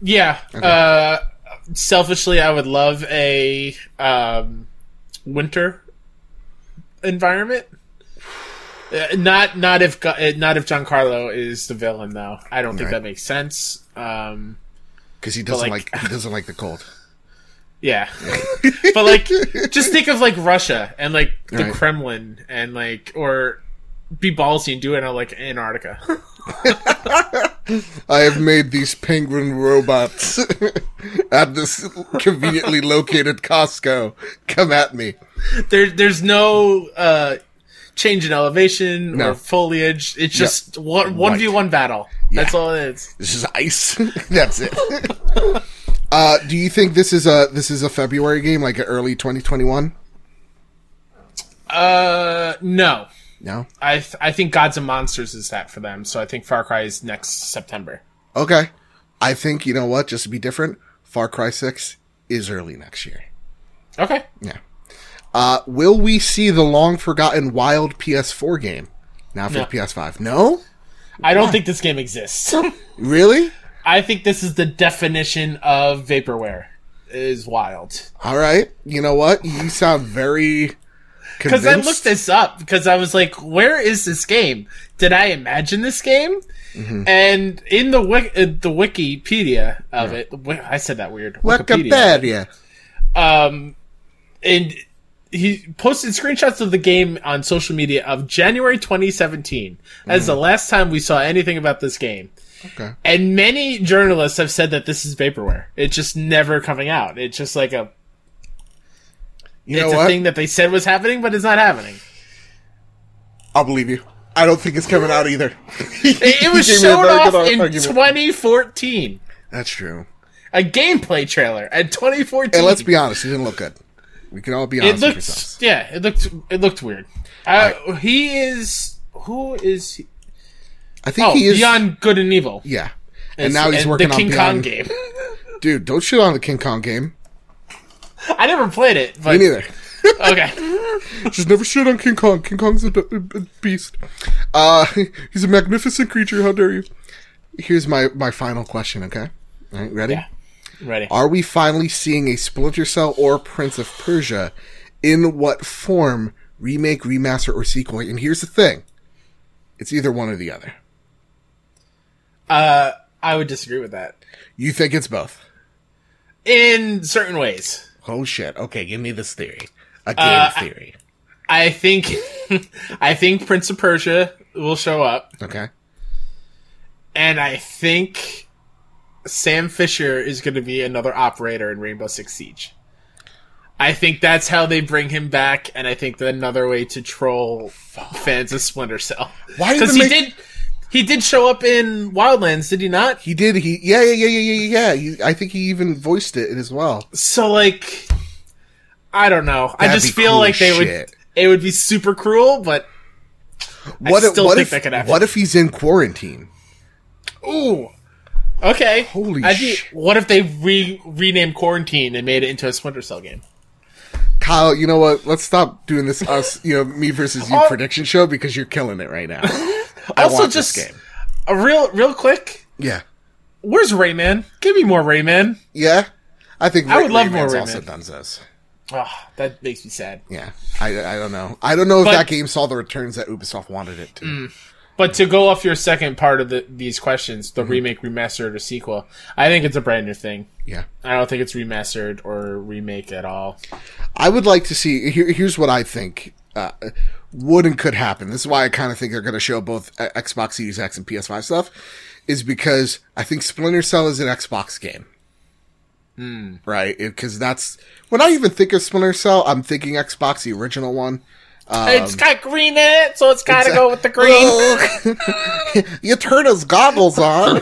Yeah. Uh, selfishly, I would love a um, winter environment. Uh, not not if uh, not if Giancarlo is the villain though. I don't think Right. that makes sense. Um, Because he doesn't like- like, he doesn't like the cold. yeah, but like just think of like Russia and like the Right. Kremlin and like or be ballsy and do it in like Antarctica. I have made these penguin robots at this conveniently located Costco. Come at me. there, there's no uh, change in elevation No. or foliage. It's just one one v one battle. That's all it is. This is ice. That's it. uh, do you think this is a this is a February game, like early 2021? Uh, no. No. I th- I think Gods and Monsters is that for them. So I think Far Cry is next September. Okay. I think you know what. Just to be different, Far Cry Six is early next year. Okay. Yeah. Uh, will we see the long forgotten Wild PS4 game now for No. the PS5? No. I don't think this game exists. Really? I think this is the definition of vaporware. Is wild. All right. You know what? You sound very Because. I looked this up because I was like, where is this game? Did I imagine this game? Mm-hmm. And in the wik- uh, the Wikipedia of it, I said that weird. Wikipedia. Um, and he posted screenshots of the game on social media of January 2017 as the mm. last time we saw anything about this game. Okay. And many journalists have said that this is vaporware. It's just never coming out. It's just like a You it's know a what? thing that they said was happening, but it's not happening. I'll believe you. I don't think it's coming out either. It, it was You gave me a shown off in argument. 2014. That's true. A gameplay trailer in 2014. And let's be honest, it didn't look good. We can all be it honest with looked yeah, it looked it looked weird. Uh, he is who is he? I think Oh, he is. Beyond Good and Evil. Yeah. And now he's and working the King on Kong game. Dude, don't shit on the King Kong game. I never played it, but Me neither. okay. Just never shit on King Kong. King Kong's a, a, a beast. Uh, he's a magnificent creature. How dare you? Here's my, my final question, okay? All right, ready? Yeah. Ready? Are we finally seeing a Splinter Cell or Prince of Persia? In what form? Remake, remaster, or sequel? And here's the thing. It's either one or the other. Uh, I would disagree with that You think it's both? in certain ways. Oh shit. Okay, give me this theory. A game Uh, I- theory. I think, I think Prince of Persia will show up, Okay. and I think Sam Fisher is going to be another operator in Rainbow Six Siege. I think that's how they bring him back, and I think that another way to troll fans of Splinter Cell. Why Because he make- did, he did show up in Wildlands, did he not? He did. He yeah yeah yeah yeah yeah yeah. He, I think he even voiced it as well. So like, I don't know. I That'd just feel cool like they shit. would. It would be super cruel, but What if still what think if that could happen. what if he's in quarantine? ooh, okay. Holy be- sh- What if they re renamed Quarantine and made it into a Splinter Cell game? Kyle, you know what? Let's stop doing this us you know me versus you Oh. prediction show because you're killing it right now. I Also, want just this game. a real, real quick. Yeah Where's Rayman? Give me more Rayman. yeah. I think I would love more Rayman. also done this. Oh, that makes me sad. Yeah, I, I don't know. I don't know if that game saw the returns that Ubisoft wanted it to. Mm. But to go off your second part of the, these questions, Mm-hmm. the remake, remastered, or sequel, I think it's a brand new thing. Yeah, I don't think it's remastered or remake at all. I would like to see. Here, here's what I think uh, would and could happen. This is why I kind of think they're going to show both uh, Xbox Series X and PS5 stuff, is because I think Splinter Cell is an Xbox game. Right, because that's when I even think of Splinter Cell, I'm thinking Xbox, the original one. It's got green in it, so it's got to go with the green. you turn his goggles on.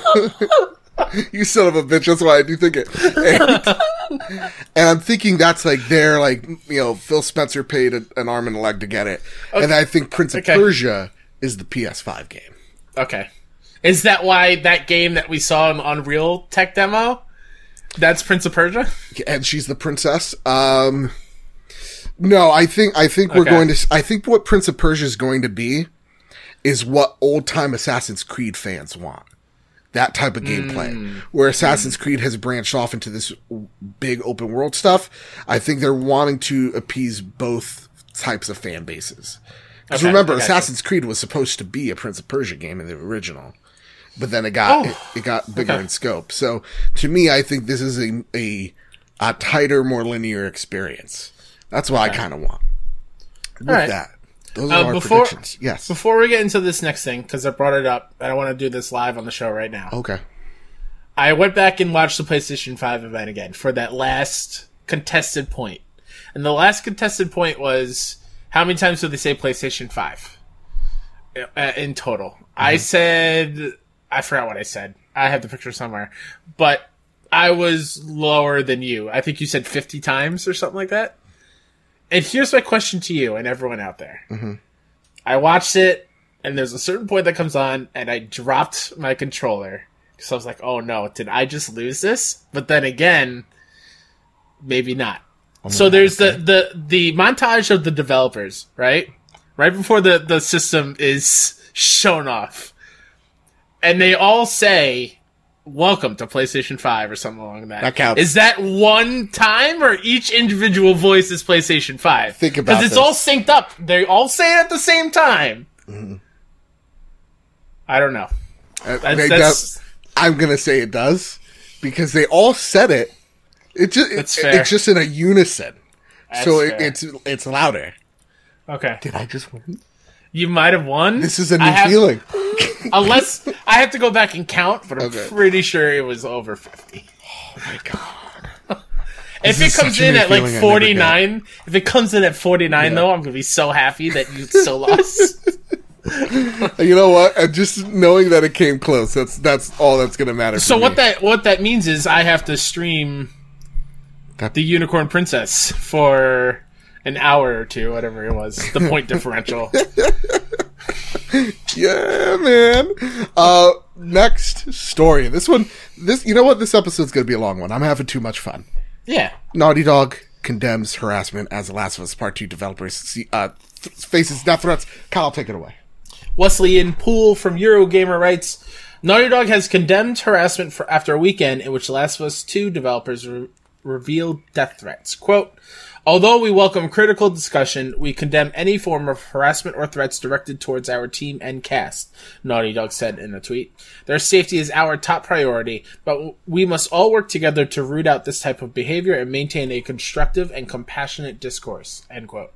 you son of a bitch. That's why I do think it. And, and I'm thinking that's like their like you know Phil Spencer paid a, an arm and a leg to get it, and I think Prince of Okay. Persia is the PS5 game. Okay. Is that why that game that we saw in Unreal Tech demo? That's Prince of Persia? and she's the princess. Um, no, I think I think we're Okay. going to. I think what Prince of Persia is going to be is what old time Assassin's Creed fans want. That type of gameplay, Hmm. where Assassin's Creed has branched off into this big open world stuff. I think they're wanting to appease both types of fan bases. Because Okay, remember. Assassin's Creed was supposed to be a Prince of Persia game in the original, but then it got Oh. it, it got bigger Okay. in scope. So to me, I think this is a a, a tighter, more linear experience. That's what I kind of want. with right. that. Those Uh, are our before- predictions. Yes. Before we get into this next thing, because I brought it up, and I want to do this live on the show right now. Okay. I went back and watched the PlayStation 5 event again for that last contested point. And the last contested point was how many times did they say PlayStation 5 uh, in total? I said, I forgot what I said. I have the picture somewhere. But I was lower than you. I think you said 50 times or something like that. And here's my question to you and everyone out there. Mm-hmm. I watched it, and there's a certain point that comes on, and I dropped my controller. So I was like, oh no, did I just lose this? But then again, maybe not. Oh so there's the, the, the montage of the developers, right? Right before the, the system is shown off. And they all say, welcome to PlayStation 5 or something along that. That counts. Is that one time or each individual voice is PlayStation 5? Think about Because it's all synced up. They all say it at the same time. Mm-hmm. I don't know. Uh, That's- that's- I'm gonna say it does because they all said it. It just That's it- fair. it's just in a unison, so it, it's it's louder. Okay. Did I just win? You might have won. This is a new have- feeling. Unless I have to go back and count, but I'm Okay. pretty sure it was over 50. Oh my god! If This it comes in at like feeling I never 49, if it comes in at 49 though, I'm going to be so happy that you still lost. You know what? And just knowing that it came close, that's that's all that's gonna matter. so what me. that what that means is I have to stream That- the Unicorn Princess for an hour or two, whatever it was. The point differential. Yeah, man. Uh, next story. This one, this you know what? This episode's gonna be a long one. I'm having too much fun. Yeah. Naughty Dog condemns harassment as The Last of Us Part Two developers see, uh, th- faces death threats. Kyle, take it away. Wesley Wesleyan Poole from Eurogamer writes, Naughty Dog has condemned harassment for after a weekend in which Last of Us 2 developers re- revealed death threats. Quote, Although we welcome critical discussion, we condemn any form of harassment or threats directed towards our team and cast, Naughty Dog said in a tweet. Their safety is our top priority, but we must all work together to root out this type of behavior and maintain a constructive and compassionate discourse. End quote.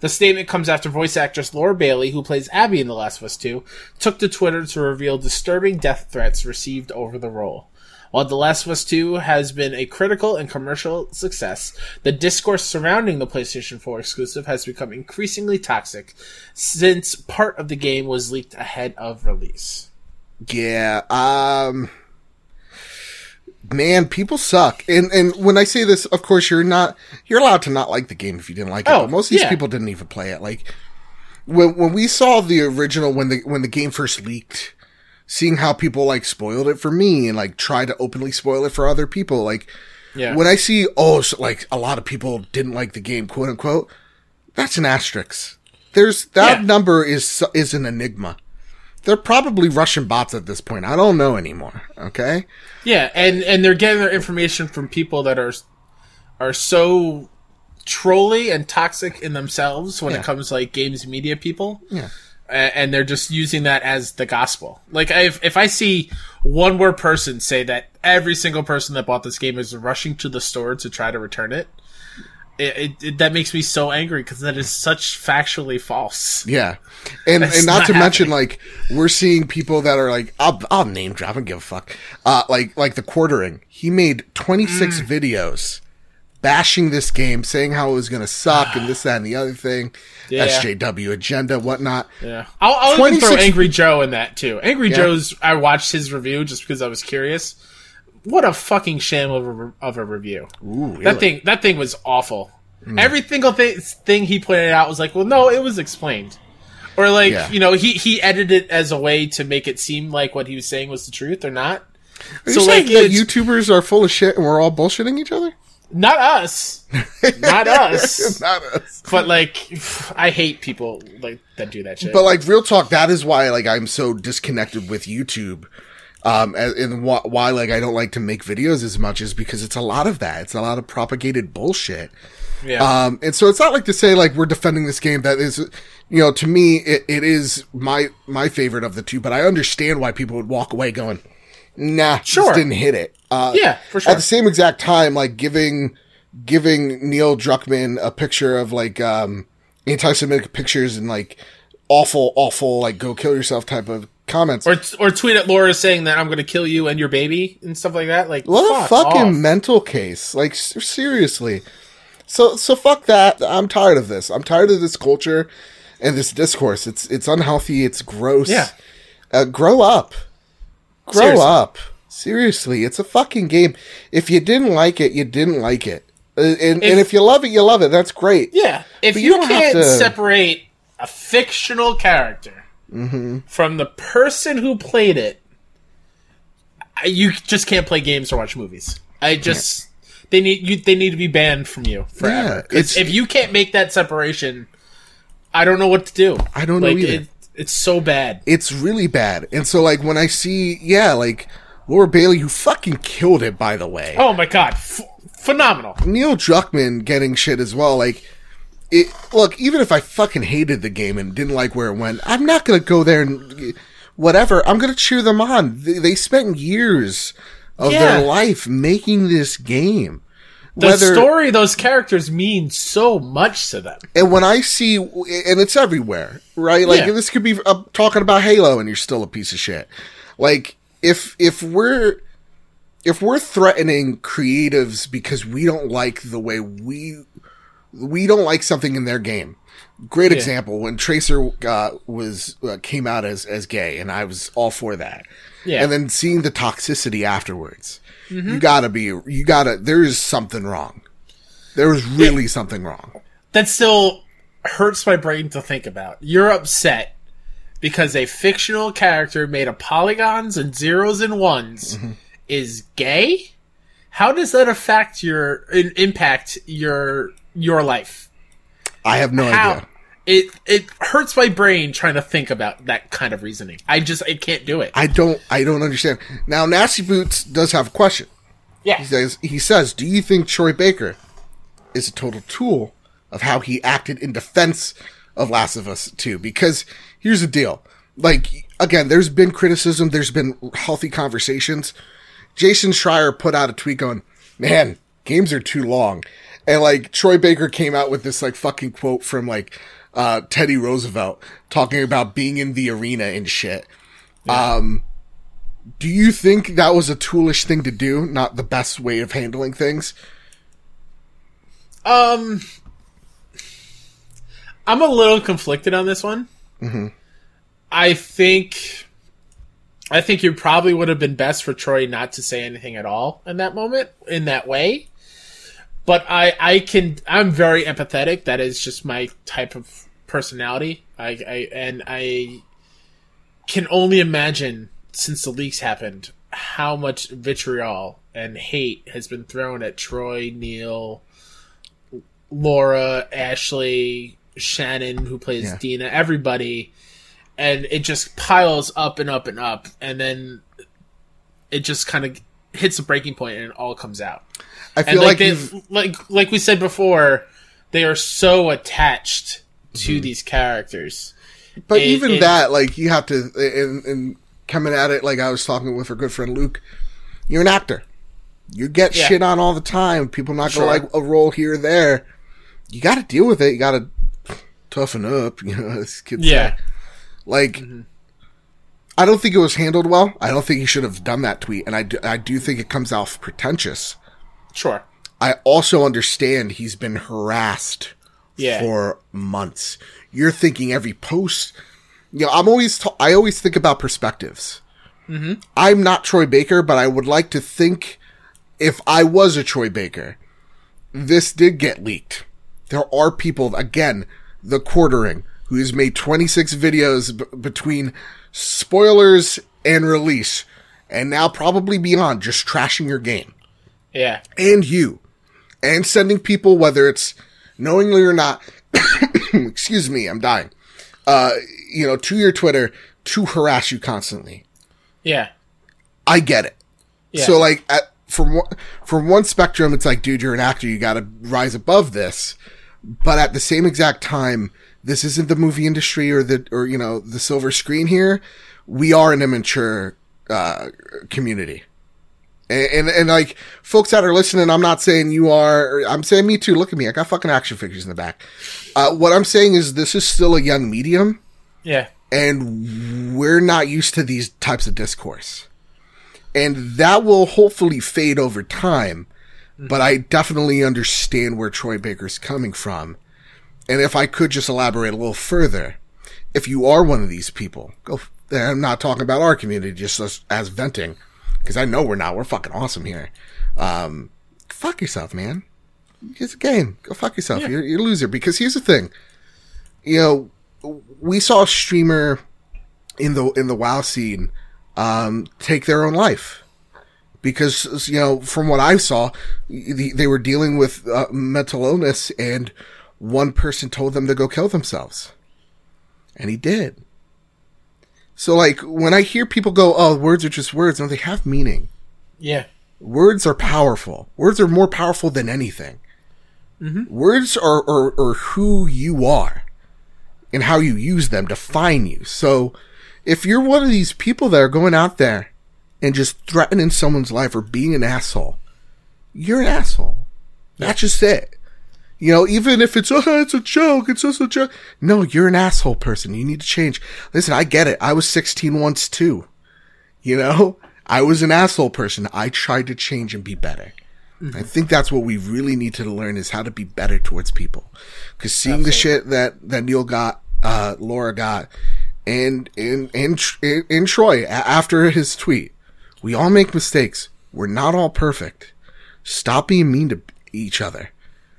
The statement comes after voice actress Laura Bailey, who plays Abby in The Last of Us 2, took to Twitter to reveal disturbing death threats received over the role. While The Last of Us 2 has been a critical and commercial success, the discourse surrounding the PlayStation 4 exclusive has become increasingly toxic since part of the game was leaked ahead of release. Yeah. Um. Man, people suck. And and when I say this, of course you're not you're allowed to not like the game if you didn't like it. Oh, but most of these yeah. people didn't even play it. Like when when we saw the original when the when the game first leaked, seeing how people like spoiled it for me and like try to openly spoil it for other people, like Yeah. when I see oh so, like a lot of people didn't like the game, quote unquote, that's an asterisk. There's that Yeah. number is is an enigma. They're probably Russian bots at this point. I don't know anymore. Okay. Yeah, and and they're getting their information from people that are are so trolly and toxic in themselves when Yeah. it comes to like games media people. Yeah. And they're just using that as the gospel. Like, if if I see one more person say that every single person that bought this game is rushing to the store to try to return it, it, it, it that makes me so angry because that is such factually false. Yeah. And That's and not, not to mention like we're seeing people that are like I'll I'll name drop and give a fuck. Uh like like the quartering. He made 26 Mm. videos bashing this game, saying how it was going to suck and this that and the other thing. Yeah. SJW agenda whatnot. Yeah, I'll, I'll even throw Angry Joe in that too. Angry Yeah. Joe's. I watched his review just because I was curious. What a fucking sham of a, of a review. Ooh, That thing. That thing was awful. Hmm. Every single thing, thing he pointed out was like, well, no, it was explained, or like, Yeah. you know, he he edited it as a way to make it seem like what he was saying was the truth or not. Are so you like, saying that YouTubers are full of shit and we're all bullshitting each other? Not us, not us, Not us. but like, I hate people like that do that shit. But like real talk, that is why like I'm so disconnected with YouTube. Um, and, why like I don't like to make videos as much is because it's a lot of that. It's a lot of propagated bullshit. yeah, Um, and so it's not like to say like we're defending this game that is, you know, to me it, it is my my favorite of the two. But I understand why people would walk away going, "Nah, Sure. just didn't hit it." Uh, yeah, for sure. At the same exact time, like giving giving Neil Druckmann a picture of like um anti-Semitic pictures and like awful, awful, like go kill yourself type of comments. Or or tweet at Laura saying that I'm going to kill you and your baby and stuff like that. Like what a fucking off. mental case! Like seriously. So so fuck that. I'm tired of this. I'm tired of this culture and this discourse. It's it's unhealthy. It's gross. Yeah. Uh, grow up. Grow Seriously. up. Seriously, it's a fucking game. If you didn't like it, you didn't like it. Uh, and, and if you love it, you love it. That's great. Yeah, if you, you can't to- separate a fictional character from the person who played it, you just can't play games or watch movies. I just they need you. They need to be banned from you forever. Yeah, if you can't make that separation, I don't know what to do. I don't know either. It, it's so bad. It's really bad. And so, like, when I see, yeah, like, Laura Bailey, who fucking killed it, by the way. Oh my god, F- phenomenal. Neil Druckmann getting shit as well. Like, it, look, even if I fucking hated the game and didn't like where it went, I'm not gonna go there and whatever. I'm gonna cheer them on. They, they spent years of Yeah. their life making this game. The story those characters mean so much to them. and when I see, and it's everywhere, right? Like Yeah. this could be uh, talking about Halo, and you're still a piece of shit. Like if if we're if we're threatening creatives because we don't like the way we we don't like something in their game. Great example when Tracer uh, was uh, came out as as gay, and I was all for that. Yeah. And then seeing the toxicity afterwards, you gotta be you gotta. There is something wrong. There is really something wrong. that still hurts my brain to think about. You're upset because a fictional character made of polygons and zeros and ones Mm-hmm. is gay. How does that affect your in, impact your your life? I have no How idea. It it hurts my brain trying to think about that kind of reasoning. I just I can't do it. I don't I don't understand. Now Nasty Boots does have a question. yeah, He says he says, "Do you think Troy Baker is a total tool of how he acted in defense of Last of Us 2?" Because here's the deal. Like again, there's been criticism, there's been healthy conversations. Jason Schreier put out a tweet going, "Man, games are too long." And like Troy Baker came out with this like fucking quote from like uh Teddy Roosevelt talking about being in the arena and shit. Um do you think that was a toolish thing to do, not the best way of handling things? Um, I'm a little conflicted on this one. I think, I think it probably would have been best for Troy not to say anything at all in that moment, in that way. But I, I can, I'm very empathetic. That is just my type of personality. I, I and I can only imagine since the leaks happened how much vitriol and hate has been thrown at Troy, Neil, Laura, Ashley, Shannon, who plays Yeah. Dina, everybody, and it just piles up and up and up, and then it just kind of hits a breaking point and it all comes out. I And feel like like they, you've, like like we said before, they are so attached to Mm-hmm. these characters. but even that, like you have to, and, and coming at it, like I was talking with our good friend Luke, you're an actor. You get Yeah. shit on all the time. People not Sure. gonna like a role here or there. You got to deal with it. You got to toughen up. You know, as kids Yeah. Like, Mm-hmm. I don't think it was handled well. I don't think he should have done that tweet, and I do, I do think it comes off pretentious. Sure. I also understand he's been harassed Yeah. for months. You're thinking every post. You know, I'm always ta- I always think about perspectives. Mm-hmm. I'm not Troy Baker, but I would like to think if I was a Troy Baker, this did get leaked. There are people again, the quartering, who has made 26 videos b- between spoilers and release, and now probably beyond, just trashing your game Yeah, and you. And sending people whether it's knowingly or not excuse me i'm dying uh you know to your twitter to harass you constantly. Yeah, i get it. Yeah. so like at, from one from one spectrum it's like dude you're an actor you got to rise above this. But at the same exact time this isn't the movie industry or the or you know the silver screen here. We are an immature uh community And, and, and like folks that are listening, I'm not saying you are. I'm saying me too. Look at me. I got fucking action figures in the back. Uh, what I'm saying is this is still a young medium, Yeah. and we're not used to these types of discourse, and that will hopefully fade over time. But I definitely understand where Troy Baker's coming from, and if I could just elaborate a little further, if you are one of these people, go. I'm not talking about our community, just as, as venting, because I know we're not. We're fucking awesome here. Um, fuck yourself, man. It's a game. Go fuck yourself. You're, you're a loser. Because here's the thing. You know, we saw a streamer in the in the WoW scene um, take their own life because you know from what I saw, the, they were dealing with uh, mental illness, and one person told them to go kill themselves, and he did. So like when I hear people go, "Oh, words are just words," no, they have meaning. Yeah. Words are powerful. Words are more powerful than anything. Mm-hmm. Words are, are, are who you are and how you use them define you. So if you're one of these people that are going out there and just threatening someone's life or being an asshole, you're an asshole. That's just it. You know, even if it's, oh, it's a joke, it's just a joke. No, you're an asshole person. You need to change. Listen, I get it. I was 16 once too. You know, I was an asshole person. I tried to change and be better. I think that's what we really need to learn is how to be better towards people. Cause seeing the shit that, that Neil got, uh, Laura got and, and, and, Tr- and Troy after his tweet, we all make mistakes. We're not all perfect. Stop being mean to each other.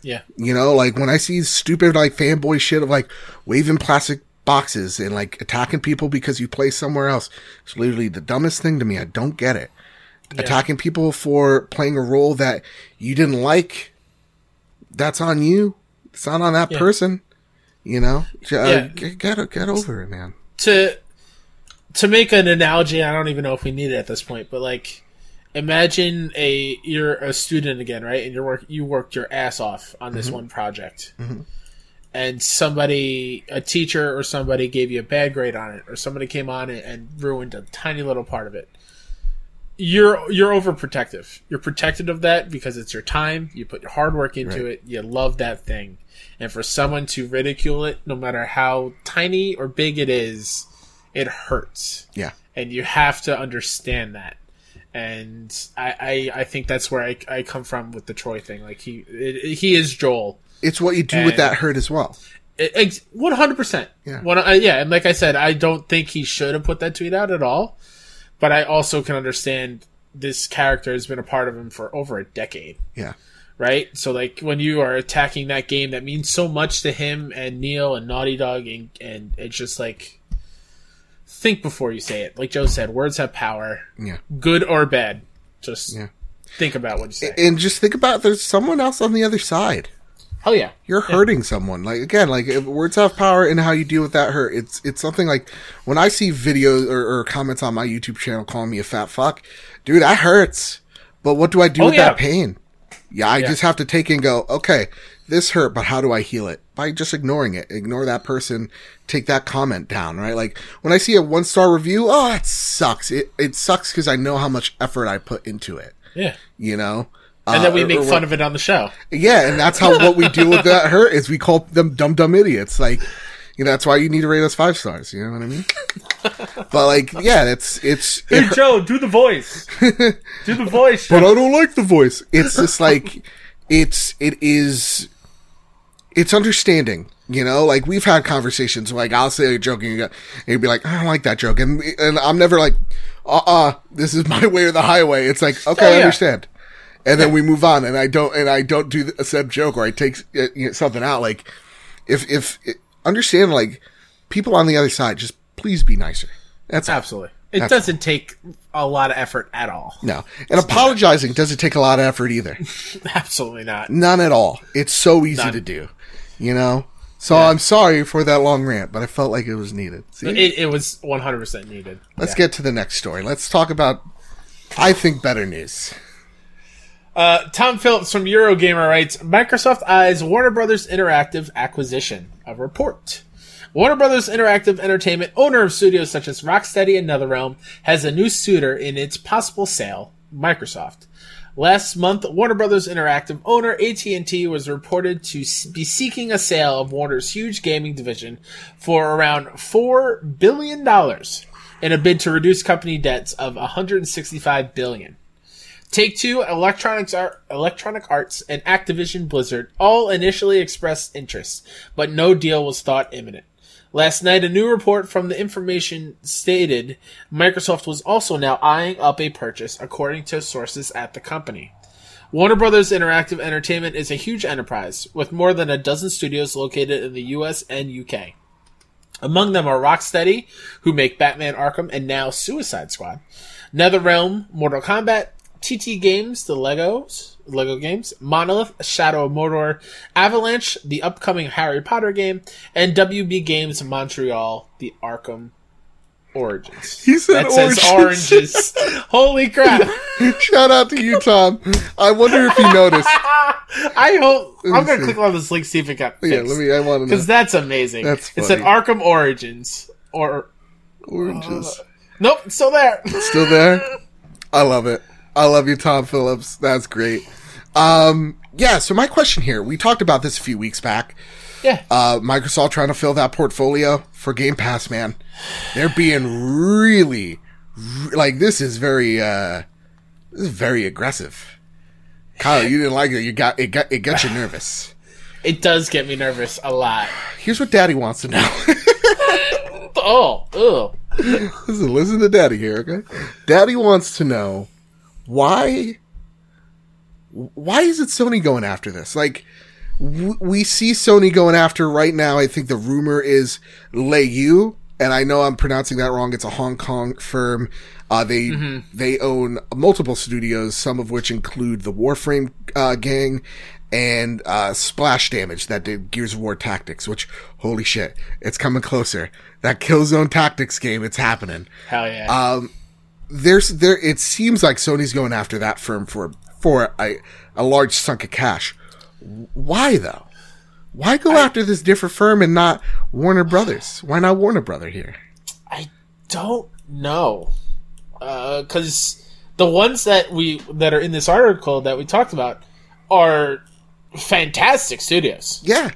Yeah. You know, like when I see stupid like fanboy shit of like waving plastic boxes and like attacking people because you play somewhere else, it's literally the dumbest thing to me. I don't get it. Attacking people for playing a role that you didn't like, that's on you. It's not on that Yeah. person. You know, uh, Yeah. get, get get over it, man. to to make an analogy, I don't even know if we need it at this point, but like imagine a you're a student again, right? And you work you worked your ass off on this mm-hmm. one project. Mm-hmm. And somebody a teacher or somebody gave you a bad grade on it or somebody came on it and ruined a tiny little part of it. You're you're overprotective. You're protected of that because it's your time, you put your hard work into Right. it, you love that thing. And for someone to ridicule it, no matter how tiny or big it is, it hurts Yeah, and you have to understand that and i i, I think that's where I, I come from with the troy thing like he it, he is joel it's what you do with that hurt as well. It- 100% Yeah. One- uh, yeah and like i said i don't think he should have put that tweet out at all but i also can understand this character has been a part of him for over a decade Yeah, right? So like when you are attacking that game that means so much to him and Neil and Naughty Dog and and it's just like think before you say it. Like Joe said, words have power, yeah. good or bad. Just Yeah. think about what you say. And just think about there's someone else on the other side. Hell yeah. You're hurting someone. Like again, like if words have power and how you deal with that hurt. It's it's something like when I see videos or, or comments on my YouTube channel calling me a fat fuck, dude, that hurts. But what do I do Oh, with yeah. that pain? Yeah, I just have to take and go, okay, this hurt, but how do I heal it? By just ignoring it. Ignore that person, take that comment down, right? Like when I see a one star review, oh that sucks. It it sucks because I know how much effort I put into it. Yeah. You know? And then we Uh, make or- fun of it on the show. yeah, and that's how what we do with that hurt is we call them dumb dumb idiots. Like, you know, that's why you need to rate us five stars. You know what I mean? but like, yeah, it's it's. Hey It, Joe, do the voice. do the voice. but I don't like the voice. It's just like, it's it is, it's understanding. You know, like we've had conversations. Like I'll say a joke and you you'd be like, I don't like that joke, and and I'm never like, uh, uh this is my way or the highway. It's like, okay, Oh, I understand. And then we move on, and I don't, and I don't do a said joke, or I take uh, you know, something out. Like, if if understand, like people on the other side, just please be nicer. That's all. Absolutely. It That's- doesn't take a lot of effort at all. no. And apologizing doesn't take a lot of effort either. Absolutely not. None at all. It's so easy None. to do, you know. So I'm sorry for that long rant, but I felt like it was needed. It, it was 100% needed. Let's get to the next story. Let's talk about, I think, better news. Uh, Tom Phillips from Eurogamer writes Microsoft eyes Warner Brothers Interactive acquisition. A report. Warner Brothers Interactive Entertainment, owner of studios such as Rocksteady and NetherRealm, has a new suitor in its possible sale Microsoft. Last month, Warner Brothers Interactive owner AT&T was reported to be seeking a sale of Warner's huge gaming division for around 4 billion dollars in a bid to reduce company debts of 165 billion. Take Two, Electronics Art, Electronic Arts, and Activision Blizzard all initially expressed interest, but no deal was thought imminent. Last night, a new report from the information stated Microsoft was also now eyeing up a purchase, according to sources at the company. Warner Brothers Interactive Entertainment is a huge enterprise, with more than a dozen studios located in the US and UK. Among them are Rocksteady, who make Batman Arkham and now Suicide Squad, NetherRealm, Mortal Kombat, TT Games, the Legos, Lego games, Monolith, Shadow of Mordor, Avalanche, the upcoming Harry Potter game, and WB Games Montreal, the Arkham Origins. He said that oranges. says oranges. Holy crap! Shout out to you, Tom. I wonder if you noticed. I hope I'm gonna click on this link see if it got fixed. Yeah, let me. I want to because that's amazing. That's it said funny. Arkham Origins or Oranges. nope, still there. Still there? I love it. I love you, Tom Phillips. That's great. Um, yeah, so my question here, we talked about this a few weeks back. yeah, Uh, Microsoft trying to fill that portfolio for Game Pass, man. They're being really, re- like, this is very, uh, this is very aggressive. Kyle, you didn't like it. You got, it got, it got you nervous. it does get me nervous a lot. Here's what Daddy wants to know. Oh, oh, listen, listen to Daddy here, okay? Daddy wants to know why why is it Sony going after this? Like w- we see Sony going after right now. I think the rumor is Leyou, and I know I'm pronouncing that wrong. It's a Hong Kong firm. Uh, they they own multiple studios, some of which include the Warframe uh, gang and uh, Splash Damage that did Gears of War Tactics. Which holy shit, it's coming closer. That Killzone Tactics game, it's happening hell yeah. Uh, there's there it seems like Sony's going after that firm for for a, a large sunk of cash. Why though? Why go after this different firm and not Warner Brothers? Why not Warner Brother here? I don't know, Uh, because the ones that we that are in this article that we talked about are fantastic studios. Yeah,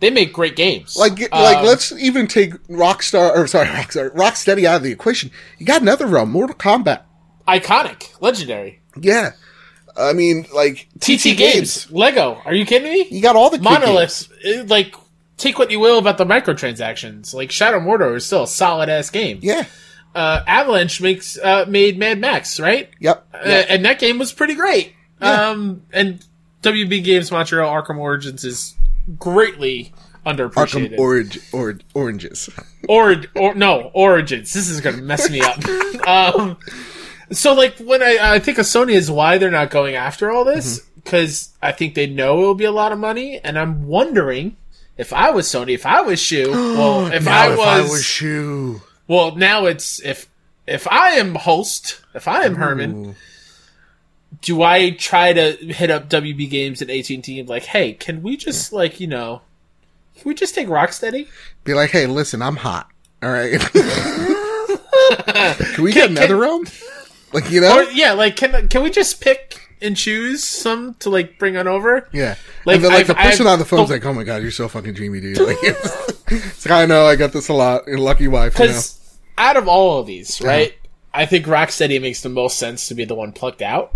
They make great games. like like Um, let's even take Rockstar or sorry Rockstar Rocksteady out of the equation. You got NetherRealm, Mortal Kombat. iconic, legendary. Yeah, I mean like TT Games, Lego. Are you kidding me? You got all the Monoliths, eh, like take what you will about the microtransactions. Like Shadow of Mordor is still a solid ass game. Yeah. Uh, Avalanche makes uh, made Mad Max, right? Yep. Uh, and that game was pretty great. Yeah. Um, and WB Games Montreal Arkham Origins is greatly underappreciated. Arkham orange or oranges. or or no Origins. This is gonna mess me up. um, so like when I I think of Sony is why they're not going after all this Mm-hmm. because I think they know it will be a lot of money, and I'm wondering if I was Sony, if I was Shu, well, if I if was, I was Shu. well, now it's if if I am Hulst, if I am Hermen. Do I try to hit up WB Games and AT and T and like, hey, can we just like you know, can we just take Rocksteady? Be like, hey, listen, I'm hot. All right. can we get Can- NetherRealm? Like you know? Or yeah, like can can we just pick and choose some to like bring on over? yeah. like, and then like I've- the person I've- on the phone's like, oh my god, you're so fucking dreamy, dude. Like, it's, it's like, I know, I got this a lot. Your lucky wife. You know? Because out of all of these, uh-huh. right, I think Rocksteady makes the most sense to be the one plucked out,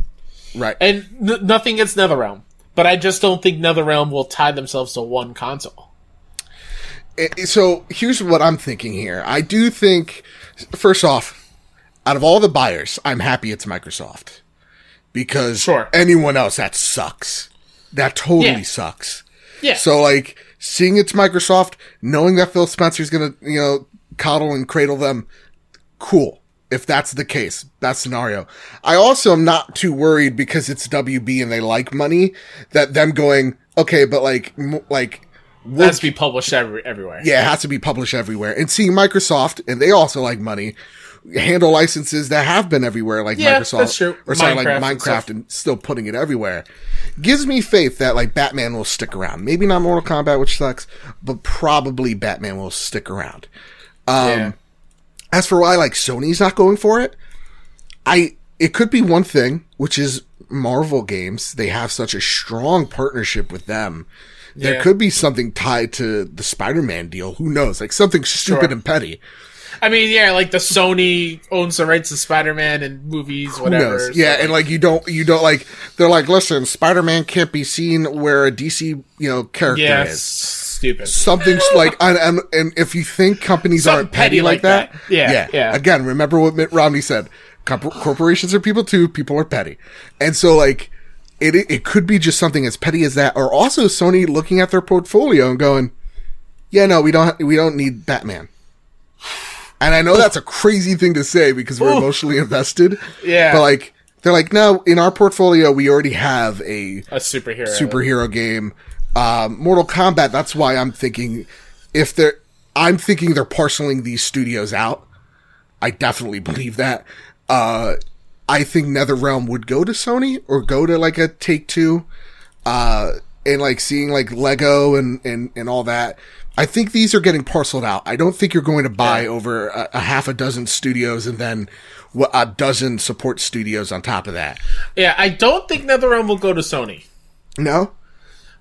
Right. and n- nothing against NetherRealm, but I just don't think NetherRealm will tie themselves to one console. Eh, eh, so here's what I'm thinking here. I do think, first off, out of all the buyers, I'm happy it's Microsoft because Sure. anyone else that sucks. That totally Yeah. sucks. Yeah, So like seeing it's Microsoft, knowing that Phil Spencer's gonna you know coddle and cradle them, cool. If that's the case, that scenario. I also am not too worried because it's WB and they like money. That them going okay, but like m- like it has to be published every, everywhere. yeah, it has to be published everywhere. And seeing Microsoft, and they also like money, handle licenses that have been everywhere, like Yeah, Microsoft, or sorry, Minecraft like Minecraft, stuff. and, still putting it everywhere, gives me faith that like Batman will stick around. Maybe not Mortal Kombat, which sucks, but probably Batman will stick around. Um, Yeah. As for why like Sony's not going for it, I it could be one thing, which is Marvel games. They have such a strong partnership with them. There Yeah. could be something tied to the Spider-Man deal. Who knows? Like something stupid Sure. and petty. I mean, yeah, like the Sony owns the rights to Spider-Man and movies, whatever. so, Yeah, and like you don't, you don't like. They're like, listen, Spider-Man can't be seen where a DC, you know, character yeah, is. stupid. Something's like, and, and, and if you think companies Something aren't petty, petty like like that, that. Yeah, yeah. Again, remember what Mitt Romney said: Corpor- corporations are people too. People are petty, and so like. It, it could be just something as petty as that, or also Sony looking at their portfolio and going, "Yeah, no, we don't, we don't need Batman." And I know that's a crazy thing to say because we're Ooh. emotionally invested. Yeah. But like, they're like, no, in our portfolio, we already have a a superhero. superhero game. Um, Mortal Kombat, that's why I'm thinking if they're, I'm thinking they're parceling these studios out. I definitely believe that. Uh, I think NetherRealm would go to Sony or go to like a Take Two, uh, and like seeing like Lego and, and, and all that. I think these are getting parceled out. I don't think you're going to buy Yeah. over a, a half a dozen studios and then a dozen support studios on top of that. Yeah, I don't think NetherRealm will go to Sony. No?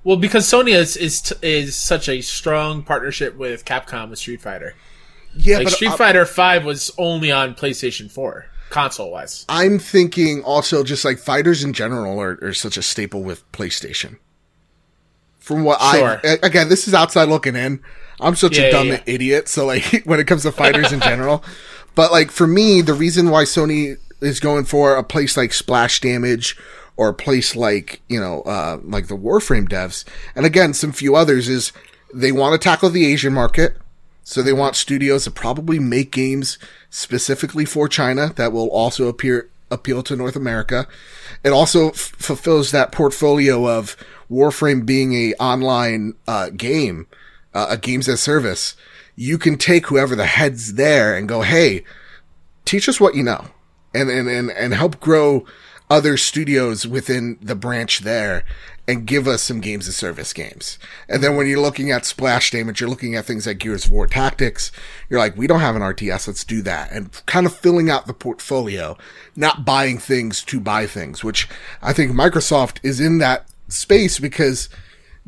Well, because Sony is is is such a strong partnership with Capcom with Street Fighter. Yeah, Like but Street I- Fighter Five was only on PlayStation Four, console wise. I'm thinking also just like fighters in general are, are such a staple with PlayStation. From what Sure. I again, this is outside looking in. I'm such Yeah, a yeah, dumb yeah. idiot. So like when it comes to fighters in general, but like for me, the reason why Sony is going for a place like Splash Damage or a place like you know uh, like the Warframe devs, and again some few others is they want to tackle the Asian market. So they want studios to probably make games specifically for China that will also appear appeal to North America. It also f- fulfills that portfolio of Warframe being a online uh, game, uh, a games as service. You can take whoever the heads there and go, hey, teach us what you know, and and and and help grow other studios within the branch there and give us some games of service games. And then when you're looking at splash damage, you're looking at things like Gears of War Tactics. You're like, we don't have an RTS. Let's do that. And kind of filling out the portfolio, not buying things to buy things, which I think Microsoft is in that space because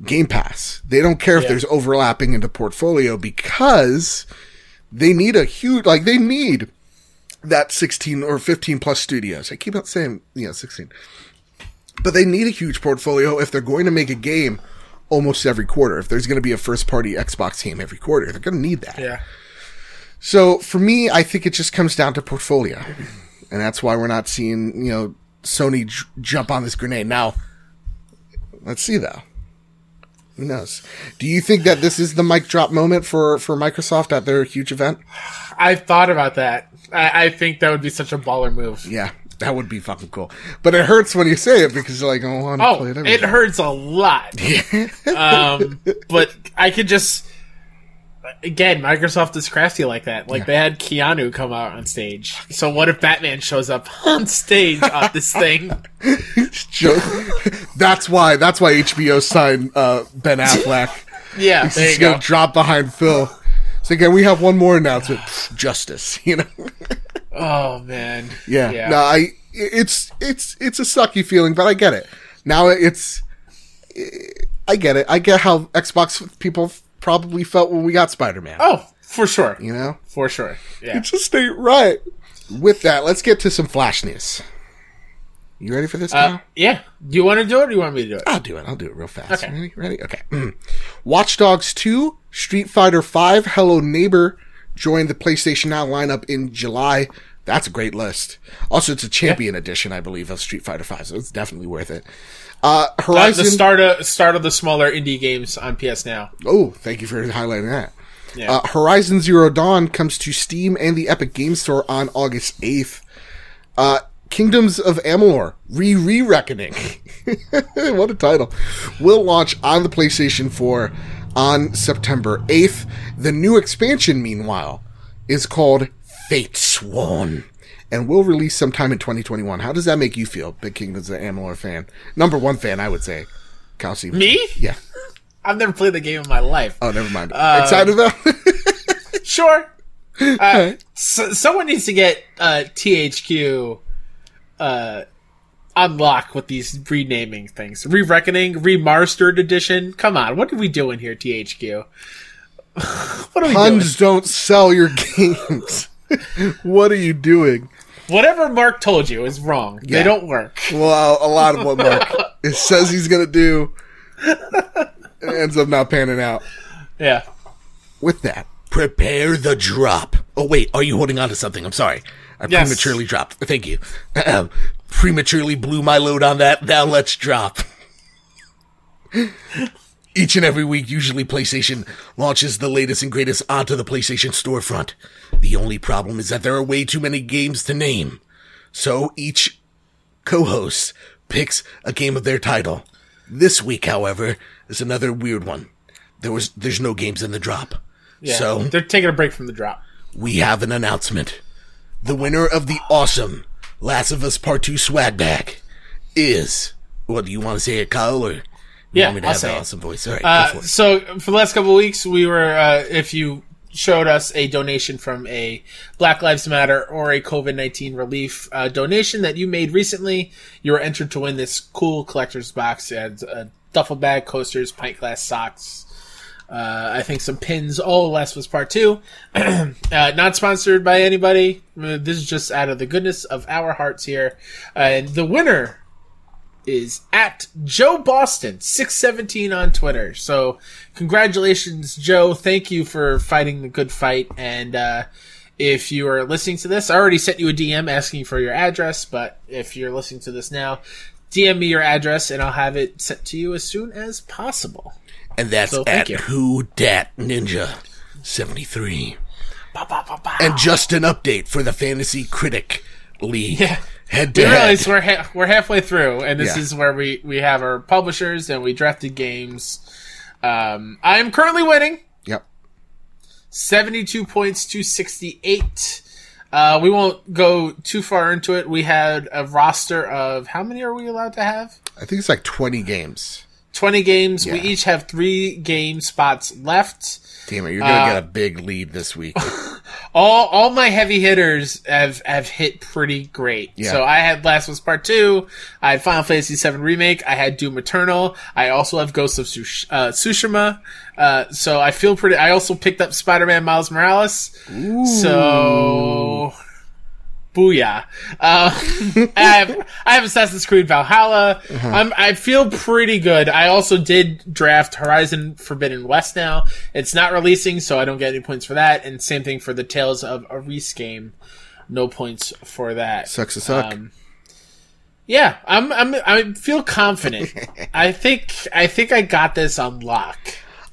Game Pass. They don't care if there's overlapping in the portfolio because they need a huge, like they need that 16 or 15 plus studios. I keep on saying, you know, 16. But they need a huge portfolio if they're going to make a game almost every quarter. If there's going to be a first party Xbox game every quarter, they're going to need that. Yeah. So for me, I think it just comes down to portfolio. And that's why we're not seeing, you know, Sony j- jump on this grenade. Now, let's see though. Who knows? Do you think that this is the mic drop moment for, for Microsoft at their huge event? I've thought about that. I, I think that would be such a baller move. Yeah, that would be fucking cool. But it hurts when you say it because you're like, oh, I want to Oh, play it. it hurts a lot. um, but I could just again, Microsoft is crafty like that. Like they had Keanu come out on stage. So what if Batman shows up on stage on this thing? That's why. That's why HBO signed uh, Ben Affleck. Yeah, He's there gonna go. drop behind Phil. So again, we have one more announcement. Justice, you know. Oh man. Yeah. Yeah. No, I. It's it's it's a sucky feeling, but I get it. Now it's. I get it. I get how Xbox people probably felt when we got Spider Man. Oh, for sure. You know, For sure. Yeah. it just ain't right. With that, let's get to some flash news. You ready for this? Uh, yeah. Do you want to do it or do you want me to do it? I'll do it. I'll do it real fast. Okay. Ready? Ready? Okay. Mm. Watch Dogs 2, Street Fighter 5, Hello Neighbor joined the PlayStation Now lineup in July. That's a great list. Also, it's a champion edition, I believe, of Street Fighter 5, so it's definitely worth it. Uh, Uh, Horizon. the start of start of the smaller indie games on PS Now. oh, thank you for highlighting that. Yeah. Uh, Horizon Zero Dawn comes to Steam and the Epic Game Store on August 8th. Uh, Kingdoms of Amalur, Re Re Reckoning. what a title. Will launch on the PlayStation 4 on September 8th. The new expansion, meanwhile, is called Fate Sworn and will release sometime in 2021. How does that make you feel, Big Kingdoms an Amalur fan? Number one fan, I would say. Kelsey. Me? Yeah. I've never played the game in my life. Oh, never mind. Uh, Excited though? Sure. Uh, so, someone needs to get uh, THQ uh, unlock with these renaming things. Re Reckoning, Remastered Edition. Come on, what are we doing here, THQ? what are we Puns don't sell your games. What are you doing? Whatever Mark told you is wrong. Yeah. They don't work. Well, a lot of what Mark it says he's going to do ends up not panning out. Yeah. With that, Prepare the drop. Oh wait, are you holding on to something? I'm sorry. I Yes. prematurely dropped. Thank you. Ahem. prematurely blew my load on that. Now let's drop. Each and every week, usually PlayStation launches the latest and greatest onto the PlayStation storefront. The only problem is that there are way too many games to name. So each co-host picks a game of their title. This week, however, is another weird one. There was, there's no games in the drop. Yeah. So they're taking a break from the drop. we have an announcement. The winner of the awesome Last of Us Part 2 swag bag is. What do you want to say it, Kyle? Or Yeah, want me to I'll have it. awesome voice? All right, Uh, for so for the last couple of weeks, we were uh, if you showed us a donation from a Black Lives Matter or a COVID nineteen relief uh, donation that you made recently, you were entered to win this cool collector's box. It had a duffel bag, coasters, pint glass socks. Uh, I think some pins. Oh, last was part two. uh, not sponsored by anybody. Uh, This is just out of the goodness of our hearts here. Uh, and the winner is at Joe Boston six seventeen on Twitter. So congratulations, Joe. Thank you for fighting the good fight. And uh, if you are listening to this, I already sent you a DM asking for your address. But if you're listening to this now, DM me your address and I'll have it sent to you as soon as possible. And that's so at. Who Dat Ninja 73. Ba, ba, ba, ba. And just an update for the Fantasy Critic League. Yeah. Head We to realize head. we're ha- we're halfway through, and this Yeah. is where we we have our publishers and we drafted games. Um, I am currently winning. yep. 72 points to 68. Uh, we won't go too far into it. We had a roster of how many are we allowed to have? I think it's like 20 games. 20 games. We each have three game spots left. Damn it, you're going to get a big lead this week. All all my heavy hitters have have hit pretty great. Yeah. So I had Last of Us Part Two. I had Final Fantasy VII Remake. I had Doom Eternal. I also have Ghost of Tsush- uh, Tsushima. Uh, so I feel pretty. I also picked up Spider Man Miles Morales. So. Booyah! Uh, I have I have Assassin's Creed Valhalla. I'm, I feel pretty good. I also did draft Horizon Forbidden West. Now it's not releasing, so I don't get any points for that. And same thing for the Tales of Arise game. No points for that. Sucks to suck. Um, yeah, I'm, I'm I feel confident. I think I think I got this on lock.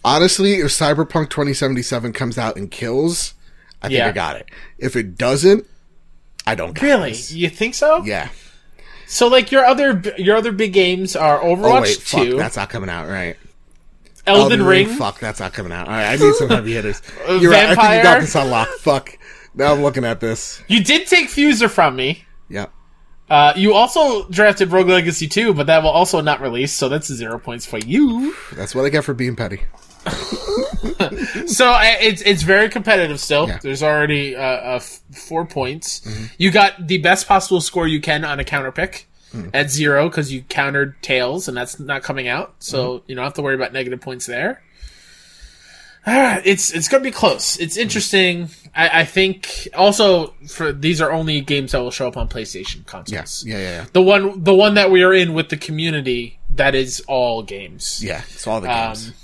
Honestly, if Cyberpunk 2077 comes out and kills, I think Yeah. I got it. If it doesn't, I don't Really, you think so? Yeah. So like your other your other big games are Overwatch Oh, wait, fuck, Two, that's not coming out, right? Elden, Ring, Fuck, that's not coming out. All right, I need some heavy hitters. Uh, You're right, I think you got this on lock. Fuck. Now I'm looking at this. You did take Fuser from me. Yep. Uh, you also drafted Rogue Legacy 2, but that will also not release, so that's zero points for you. That's what I get for being petty. So it's it's very competitive still. Yeah. There's already uh, uh, f- four points. You got the best possible score you can on a counter pick at zero because you countered Tales, and that's not coming out. So you don't have to worry about negative points there. Ah, it's it's gonna be close. It's interesting. I, I think also for these are only games that will show up on PlayStation consoles. Yes. Yeah, yeah, yeah. The one the one that we are in with the community that is all games. Yeah, it's all the games. Um,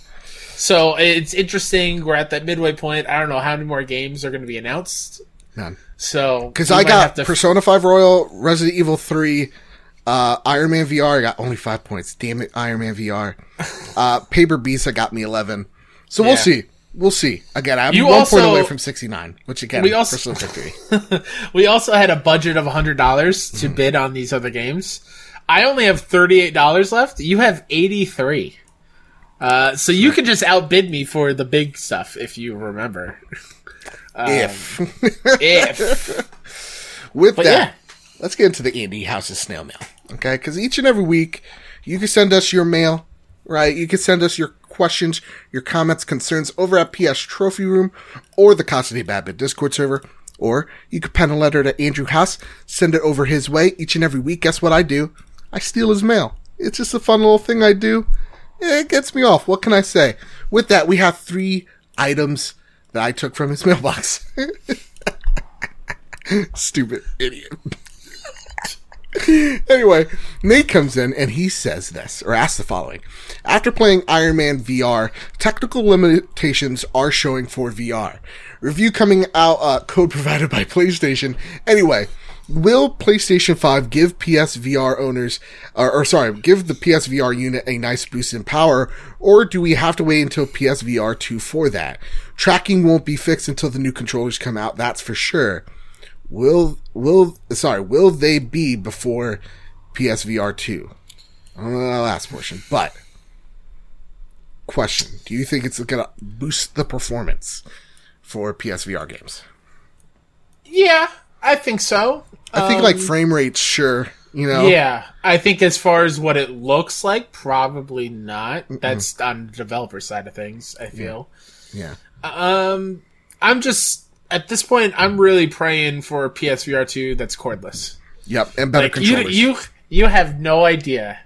so it's interesting. We're at that midway point. I don't know how many more games are going to be announced. None. So Because I got Persona 5 Royal, Resident Evil 3, uh, Iron Man VR, I got only five points. Damn it, Iron Man VR. Uh, Paper Beast, I got me 11. So we'll see. We'll see. Again, I'm You one also- point away from 69, which again, We also- we also had a budget of hundred dollars to Mm-hmm. bid on these other games. I only have thirty eight dollars left. You have eighty three. Uh, so you can just outbid me for the big stuff if you remember. if. If With but that, yeah, let's get into the Andy House's snail mail. Okay? Because each and every week, you can send us your mail, right? You can send us your questions, your comments, concerns over at PS Trophy Room or the Constantly Bad Bit Discord server. Or you could pen a letter to Andrew House, send it over his way each and every week. Guess what I do? I steal his mail. It's just a fun little thing I do. It gets me off. What can I say? With that, we have three items that I took from his mailbox. Stupid idiot. anyway, Nate comes in and he says this, or asks the following. After playing Iron Man VR, technical limitations are showing for VR. Review coming out, uh, code provided by PlayStation. Anyway, will PlayStation 5 give PSVR owners, or, or sorry, give the PSVR unit a nice boost in power, or do we have to wait until PSVR 2 for that? Tracking won't be fixed until the new controllers come out, that's for sure. Will will sorry will they be before PSVR two? I don't know the last portion, but question: Do you think it's gonna boost the performance for PSVR games? Yeah, I think so. I think like frame rates, sure. You know, Yeah, I think as far as what it looks like, probably not. That's on the developer side of things. I feel. yeah. Um, I'm just at this point, I'm really praying for PSVR two that's cordless. Yep, and better Like you, controllers. you, you have no idea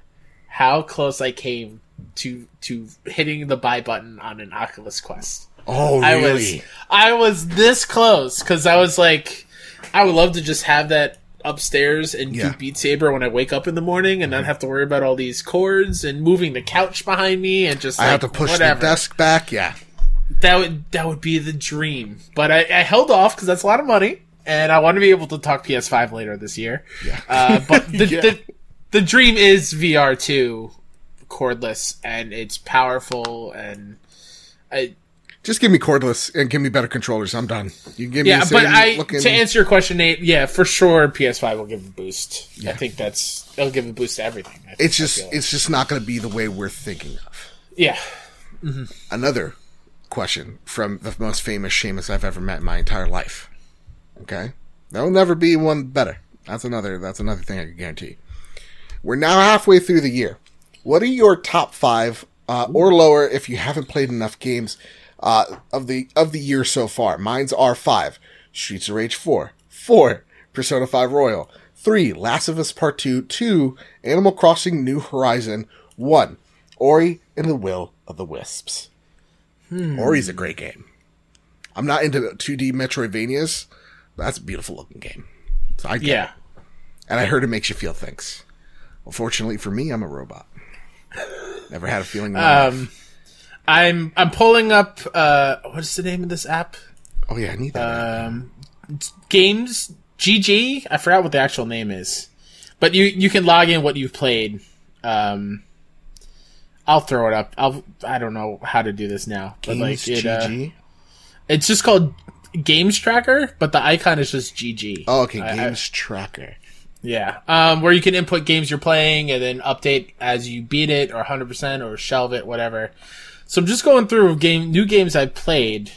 how close I came to to hitting the buy button on an Oculus Quest. oh, really? I was I was this close because I was like, I would love to just have that upstairs and Yeah. do Beat Saber when I wake up in the morning and not have to worry about all these cords and moving the couch behind me and just I like, have to push whatever. the desk back. Yeah, That would that would be the dream, but I, I held off because that's a lot of money, and I want to be able to talk PS5 later this year. yeah. Uh, but the, Yeah. the the dream is VR two, cordless, and it's powerful, and I Just give me cordless and give me better controllers. I'm done. You can give me yeah. But I looking- to answer your question, Nate, yeah, for sure, PS5 will give a boost. I think that's it'll give a boost to everything. I- it's just feel. it's just not going to be the way we're thinking of. yeah. another question from the most famous Seamus I've ever met in my entire life. Okay, there'll never be one better. That's another. That's another thing I can guarantee. We're now halfway through the year. What are your top five uh, or lower if you haven't played enough games uh, of the of the year so far? Mine's are five: Streets of Rage four, four Persona Five Royal, three Last of Us Part Two, two Animal Crossing New Horizon, one Ori and the Will of the Wisps. Ori's a great game. I'm not into 2D Metroidvanias, but that's a beautiful looking game. So I get Yeah. it. And I heard it makes you feel things. Unfortunately for me, I'm a robot. Never had a feeling. in my life. I'm I'm pulling up. Uh, what's the name of this app? oh yeah, I need that. um, games GG. I forgot what the actual name is, but you you can log in what you've played. Um, I'll throw it up. I'll I don't know how to do this now, but Games like it, uh, GG. it's just called Games Tracker, but the icon is just GG. oh, okay. I- I- Games Tracker. yeah, um, where you can input games you're playing and then update as you beat it, or 100% or shelve it, whatever. So I'm just going through game new games I've played,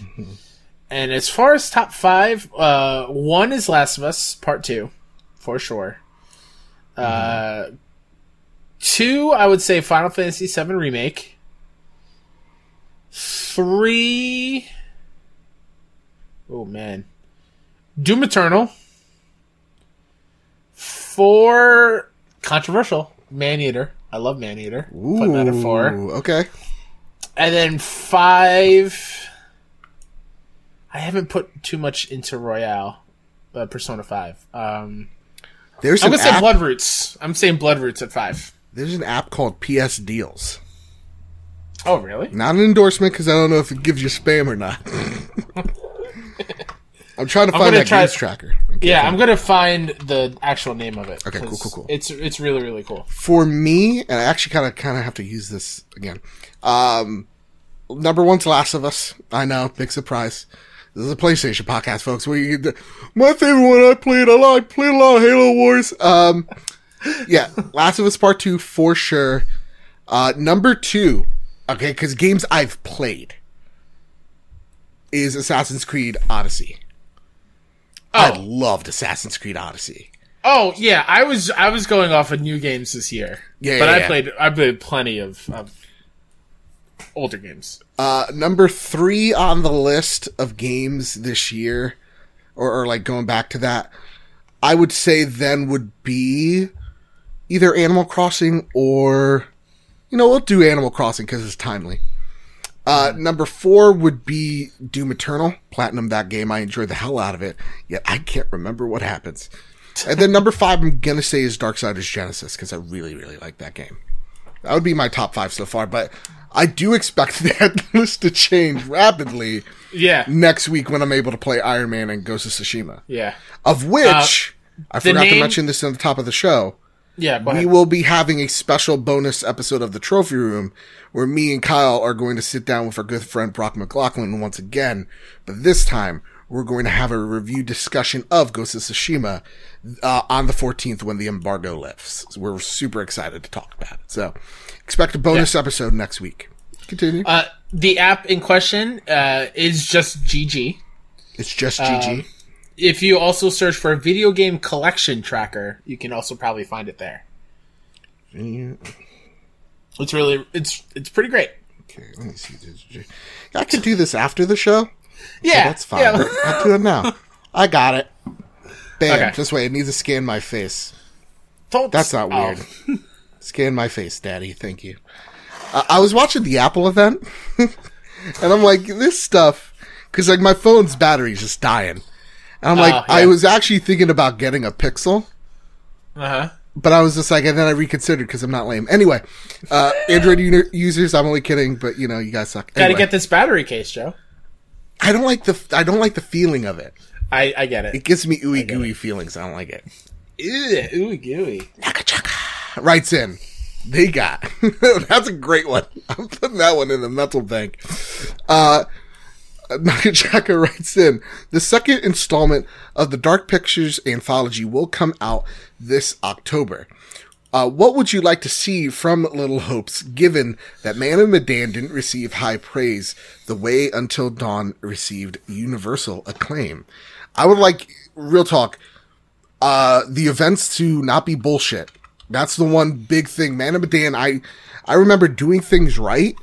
and as far as top five, uh, one is Last of Us Part Two, for sure. Uh, two, I would say Final Fantasy VII Remake. Three, oh man, Doom Eternal. Four controversial Maneater. I love Maneater. Putting that at four. Okay. And then five. I haven't put too much into Royal, uh, Persona Five. Um, There's I'm gonna say app. Blood Roots. I'm saying Bloodroots at five. There's an app called PS Deals. Oh really? Not an endorsement because I don't know if it gives you spam or not. I'm trying to find that try- games tracker. Yeah, I'm gonna find the actual name of it. Okay, cool, cool, cool. It's it's really really cool. for me, and I actually kind of kind of have to use this again. Um, number one's Last of Us. I know, big surprise. This is a PlayStation podcast, folks. You, my favorite one I played, I like played a lot of Halo Wars. Um, yeah, Last of Us Part Two for sure. Uh, number two, okay, because games I've played is Assassin's Creed Odyssey. I Oh. loved Assassin's Creed Odyssey. Oh yeah, I was I was going off of new games this year. Yeah, but yeah, I yeah. played I played plenty of, of older games. Uh, number three on the list of games this year. or, or like going back to that, I would say then would be either Animal Crossing or, you know, we'll do Animal Crossing because it's timely. Uh, number four would be Doom Eternal. Platinum that game. I enjoyed the hell out of it. Yet I can't remember what happens. And then number five, I'm gonna say is Darksiders Genesis because I really, really like that game. That would be my top five so far. But I do expect that list to change rapidly Yeah. next week when I'm able to play Iron Man and Ghost of Tsushima. Yeah. Of which I forgot to mention this at the top of the show. Yeah. We will be having a special bonus episode of the Trophy Room where me and Kyle are going to sit down with our good friend Brock McLaughlin once again. But this time, we're going to have a review discussion of Ghost of Tsushima uh, on the 14th when the embargo lifts. So we're super excited to talk about it. So expect a bonus episode next week. Continue. Uh, the app in question uh, is just GG. it's just GG. If you also search for a video game collection tracker, you can also probably find it there. It's really it's it's pretty great. Okay, let me see. I could do this after the show. Yeah, That's fine. Yeah. I'll do it now. I got it. Bam. Okay. Just wait. It needs to scan my face. Don't- That's not oh. weird. Scan my face, Daddy. Thank you. Uh, I was watching the Apple event, and I'm like, this stuff, because like my phone's battery's just dying. And I'm like, Oh, I was actually thinking about getting a Pixel, Uh-huh. but I was just like, and then I reconsidered because I'm not lame. Anyway, uh, Android u- users, I'm only kidding, but you know, you guys suck. Got to get this battery case, Joe. I don't like the, I don't like the feeling of it. I I get It it. gives me ooey gooey feelings. I don't like it. Ew, ooey gooey. writes in. They got. That's a great one. I'm putting that one in the mental bank. Uh, Nakajaka writes in. The second installment of the Dark Pictures anthology will come out this October. Uh, what would you like to see from Little Hopes, given that Man of Medan didn't receive high praise the way Until Dawn received universal acclaim? I would like, real talk, uh, the events to not be bullshit. That's the one big thing. Man of Medan, I, I remember doing things right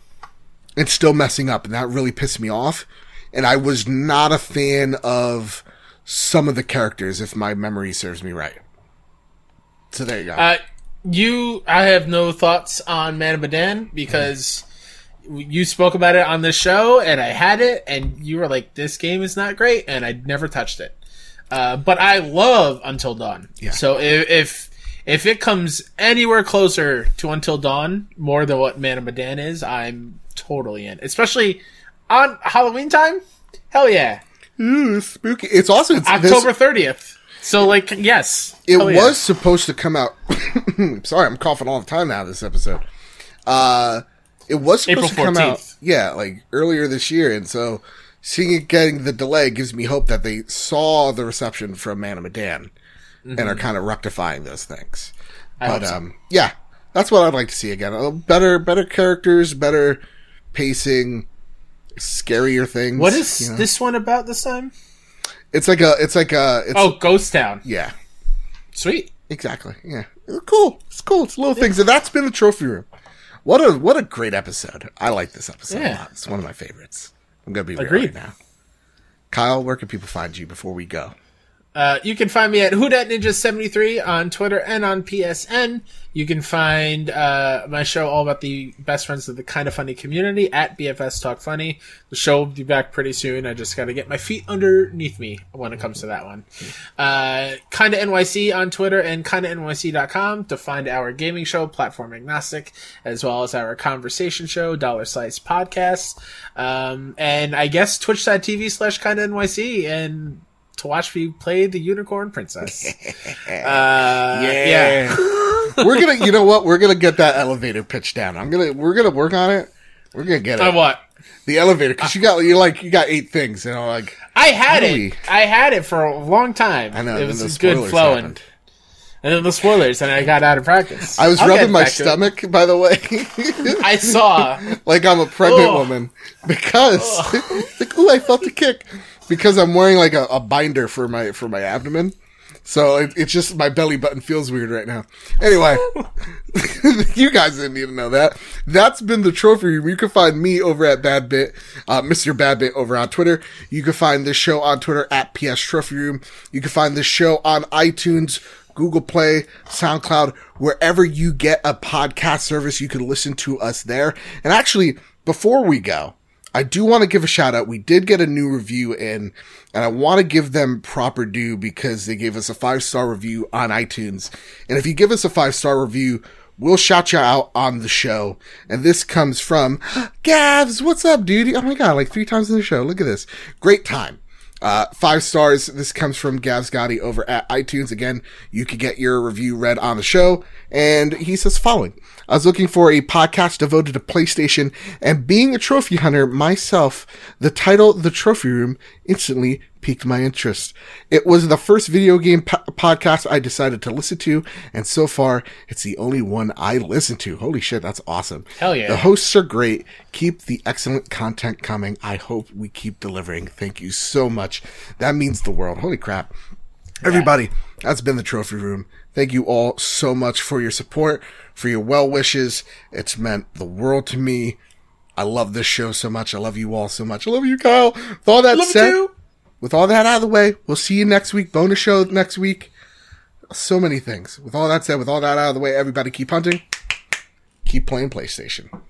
and still messing up, and that really pissed me off. And I was not a fan of some of the characters, if my memory serves me right. So there you go. Uh, you, I have no thoughts on Man of Medan because you spoke about it on the show, and I had it, and you were like, "This game is not great," and I never touched it. Uh, but I love Until Dawn. Yeah. So if, if if it comes anywhere closer to Until Dawn more than what Man of Medan is, I'm totally in. Especially on Halloween time. Hell yeah, Ooh, spooky. It's also it's, October thirtieth. So like, yes, It Hell yeah. was supposed to come out. sorry, I'm coughing all the time now. This episode. Uh, it was supposed April to come out. Yeah, like earlier this year, and so seeing it getting the delay gives me hope that they saw the reception from Man of Medan and are kind of rectifying those things. Mm-hmm. I but so. um, yeah, that's what I'd like to see again. Uh, better, better characters, better pacing, scarier things. What is you know? this one about this time? It's like a. It's like a. It's, Oh, Ghost Town. yeah. Sweet. Exactly. Yeah. It's cool. It's cool. It's little things. And that's been the trophy room. What a what a great episode. I like this episode a Yeah. lot. It's one of my favorites. I'm gonna be real Agreed. right now. Kyle, where can people find you before we go? Uh, you can find me at WhoDatNinja73 on Twitter and on PSN. You can find uh, my show all about the best friends of the kind of funny community at BFS Talk Funny. The show will be back pretty soon. I just got to get my feet underneath me when it comes to that one. Uh, Kinda NYC on Twitter and KindaNYC.com to find our gaming show, Platform Agnostic, as well as our conversation show, Dollar Slice Podcast. Um, and I guess twitch.tv slash Kinda NYC and to watch me play the Unicorn Princess. uh, yeah. we're gonna you know what? We're gonna get that elevator pitch down. I'm gonna we're gonna work on it. We're gonna get it. On what? the elevator because you got you like you got eight things, you know, like I had it. we- I had it for a long time. I know. It and was then the good spoilers flowing. happened. And then the spoilers, and I got out of practice. I was I'll rubbing my back it. stomach, by the way. I saw. like I'm a pregnant Ugh. woman because like ooh I felt the kick because I'm wearing like a, a binder for my for my abdomen So it, it's just my belly button feels weird right now. Anyway, you guys didn't need to know that. That's been the trophy room. You can find me over at Badbit, uh, Mr. Bad Bit over on Twitter. You can find this show on Twitter at PS Trophy Room. You can find this show on iTunes, Google Play, SoundCloud, wherever you get a podcast service, you can listen to us there. And actually, before we go, I do want to give a shout out. We did get a new review in, and I want to give them proper due because they gave us a five star review on iTunes. And if you give us a five star review, we'll shout you out on the show. And this comes from Gavs. What's up, dude? Oh my god, like three times in the show. Look at this. Great time. Uh, five stars. This comes from Gav Gotti over at iTunes. Again, you could get your review read on the show. And he says following. I was looking for a podcast devoted to PlayStation and being a trophy hunter myself, the title The Trophy Room instantly piqued my interest. It was the first video game po- podcast I decided to listen to, and so far, it's the only one I listen to. Holy shit, that's awesome. Hell yeah. The hosts are great. Keep the excellent content coming. I hope we keep delivering. Thank you so much. That means the world. Holy crap. Everybody, that's been the trophy room. Thank you all so much for your support, for your well wishes. It's meant the world to me. I love this show so much. I love you all so much. I love you, Kyle. With all that Love you said, too. With all that out of the way, we'll see you next week. Bonus show next week. So many things. With all that said, with all that out of the way, everybody keep hunting. Keep playing PlayStation.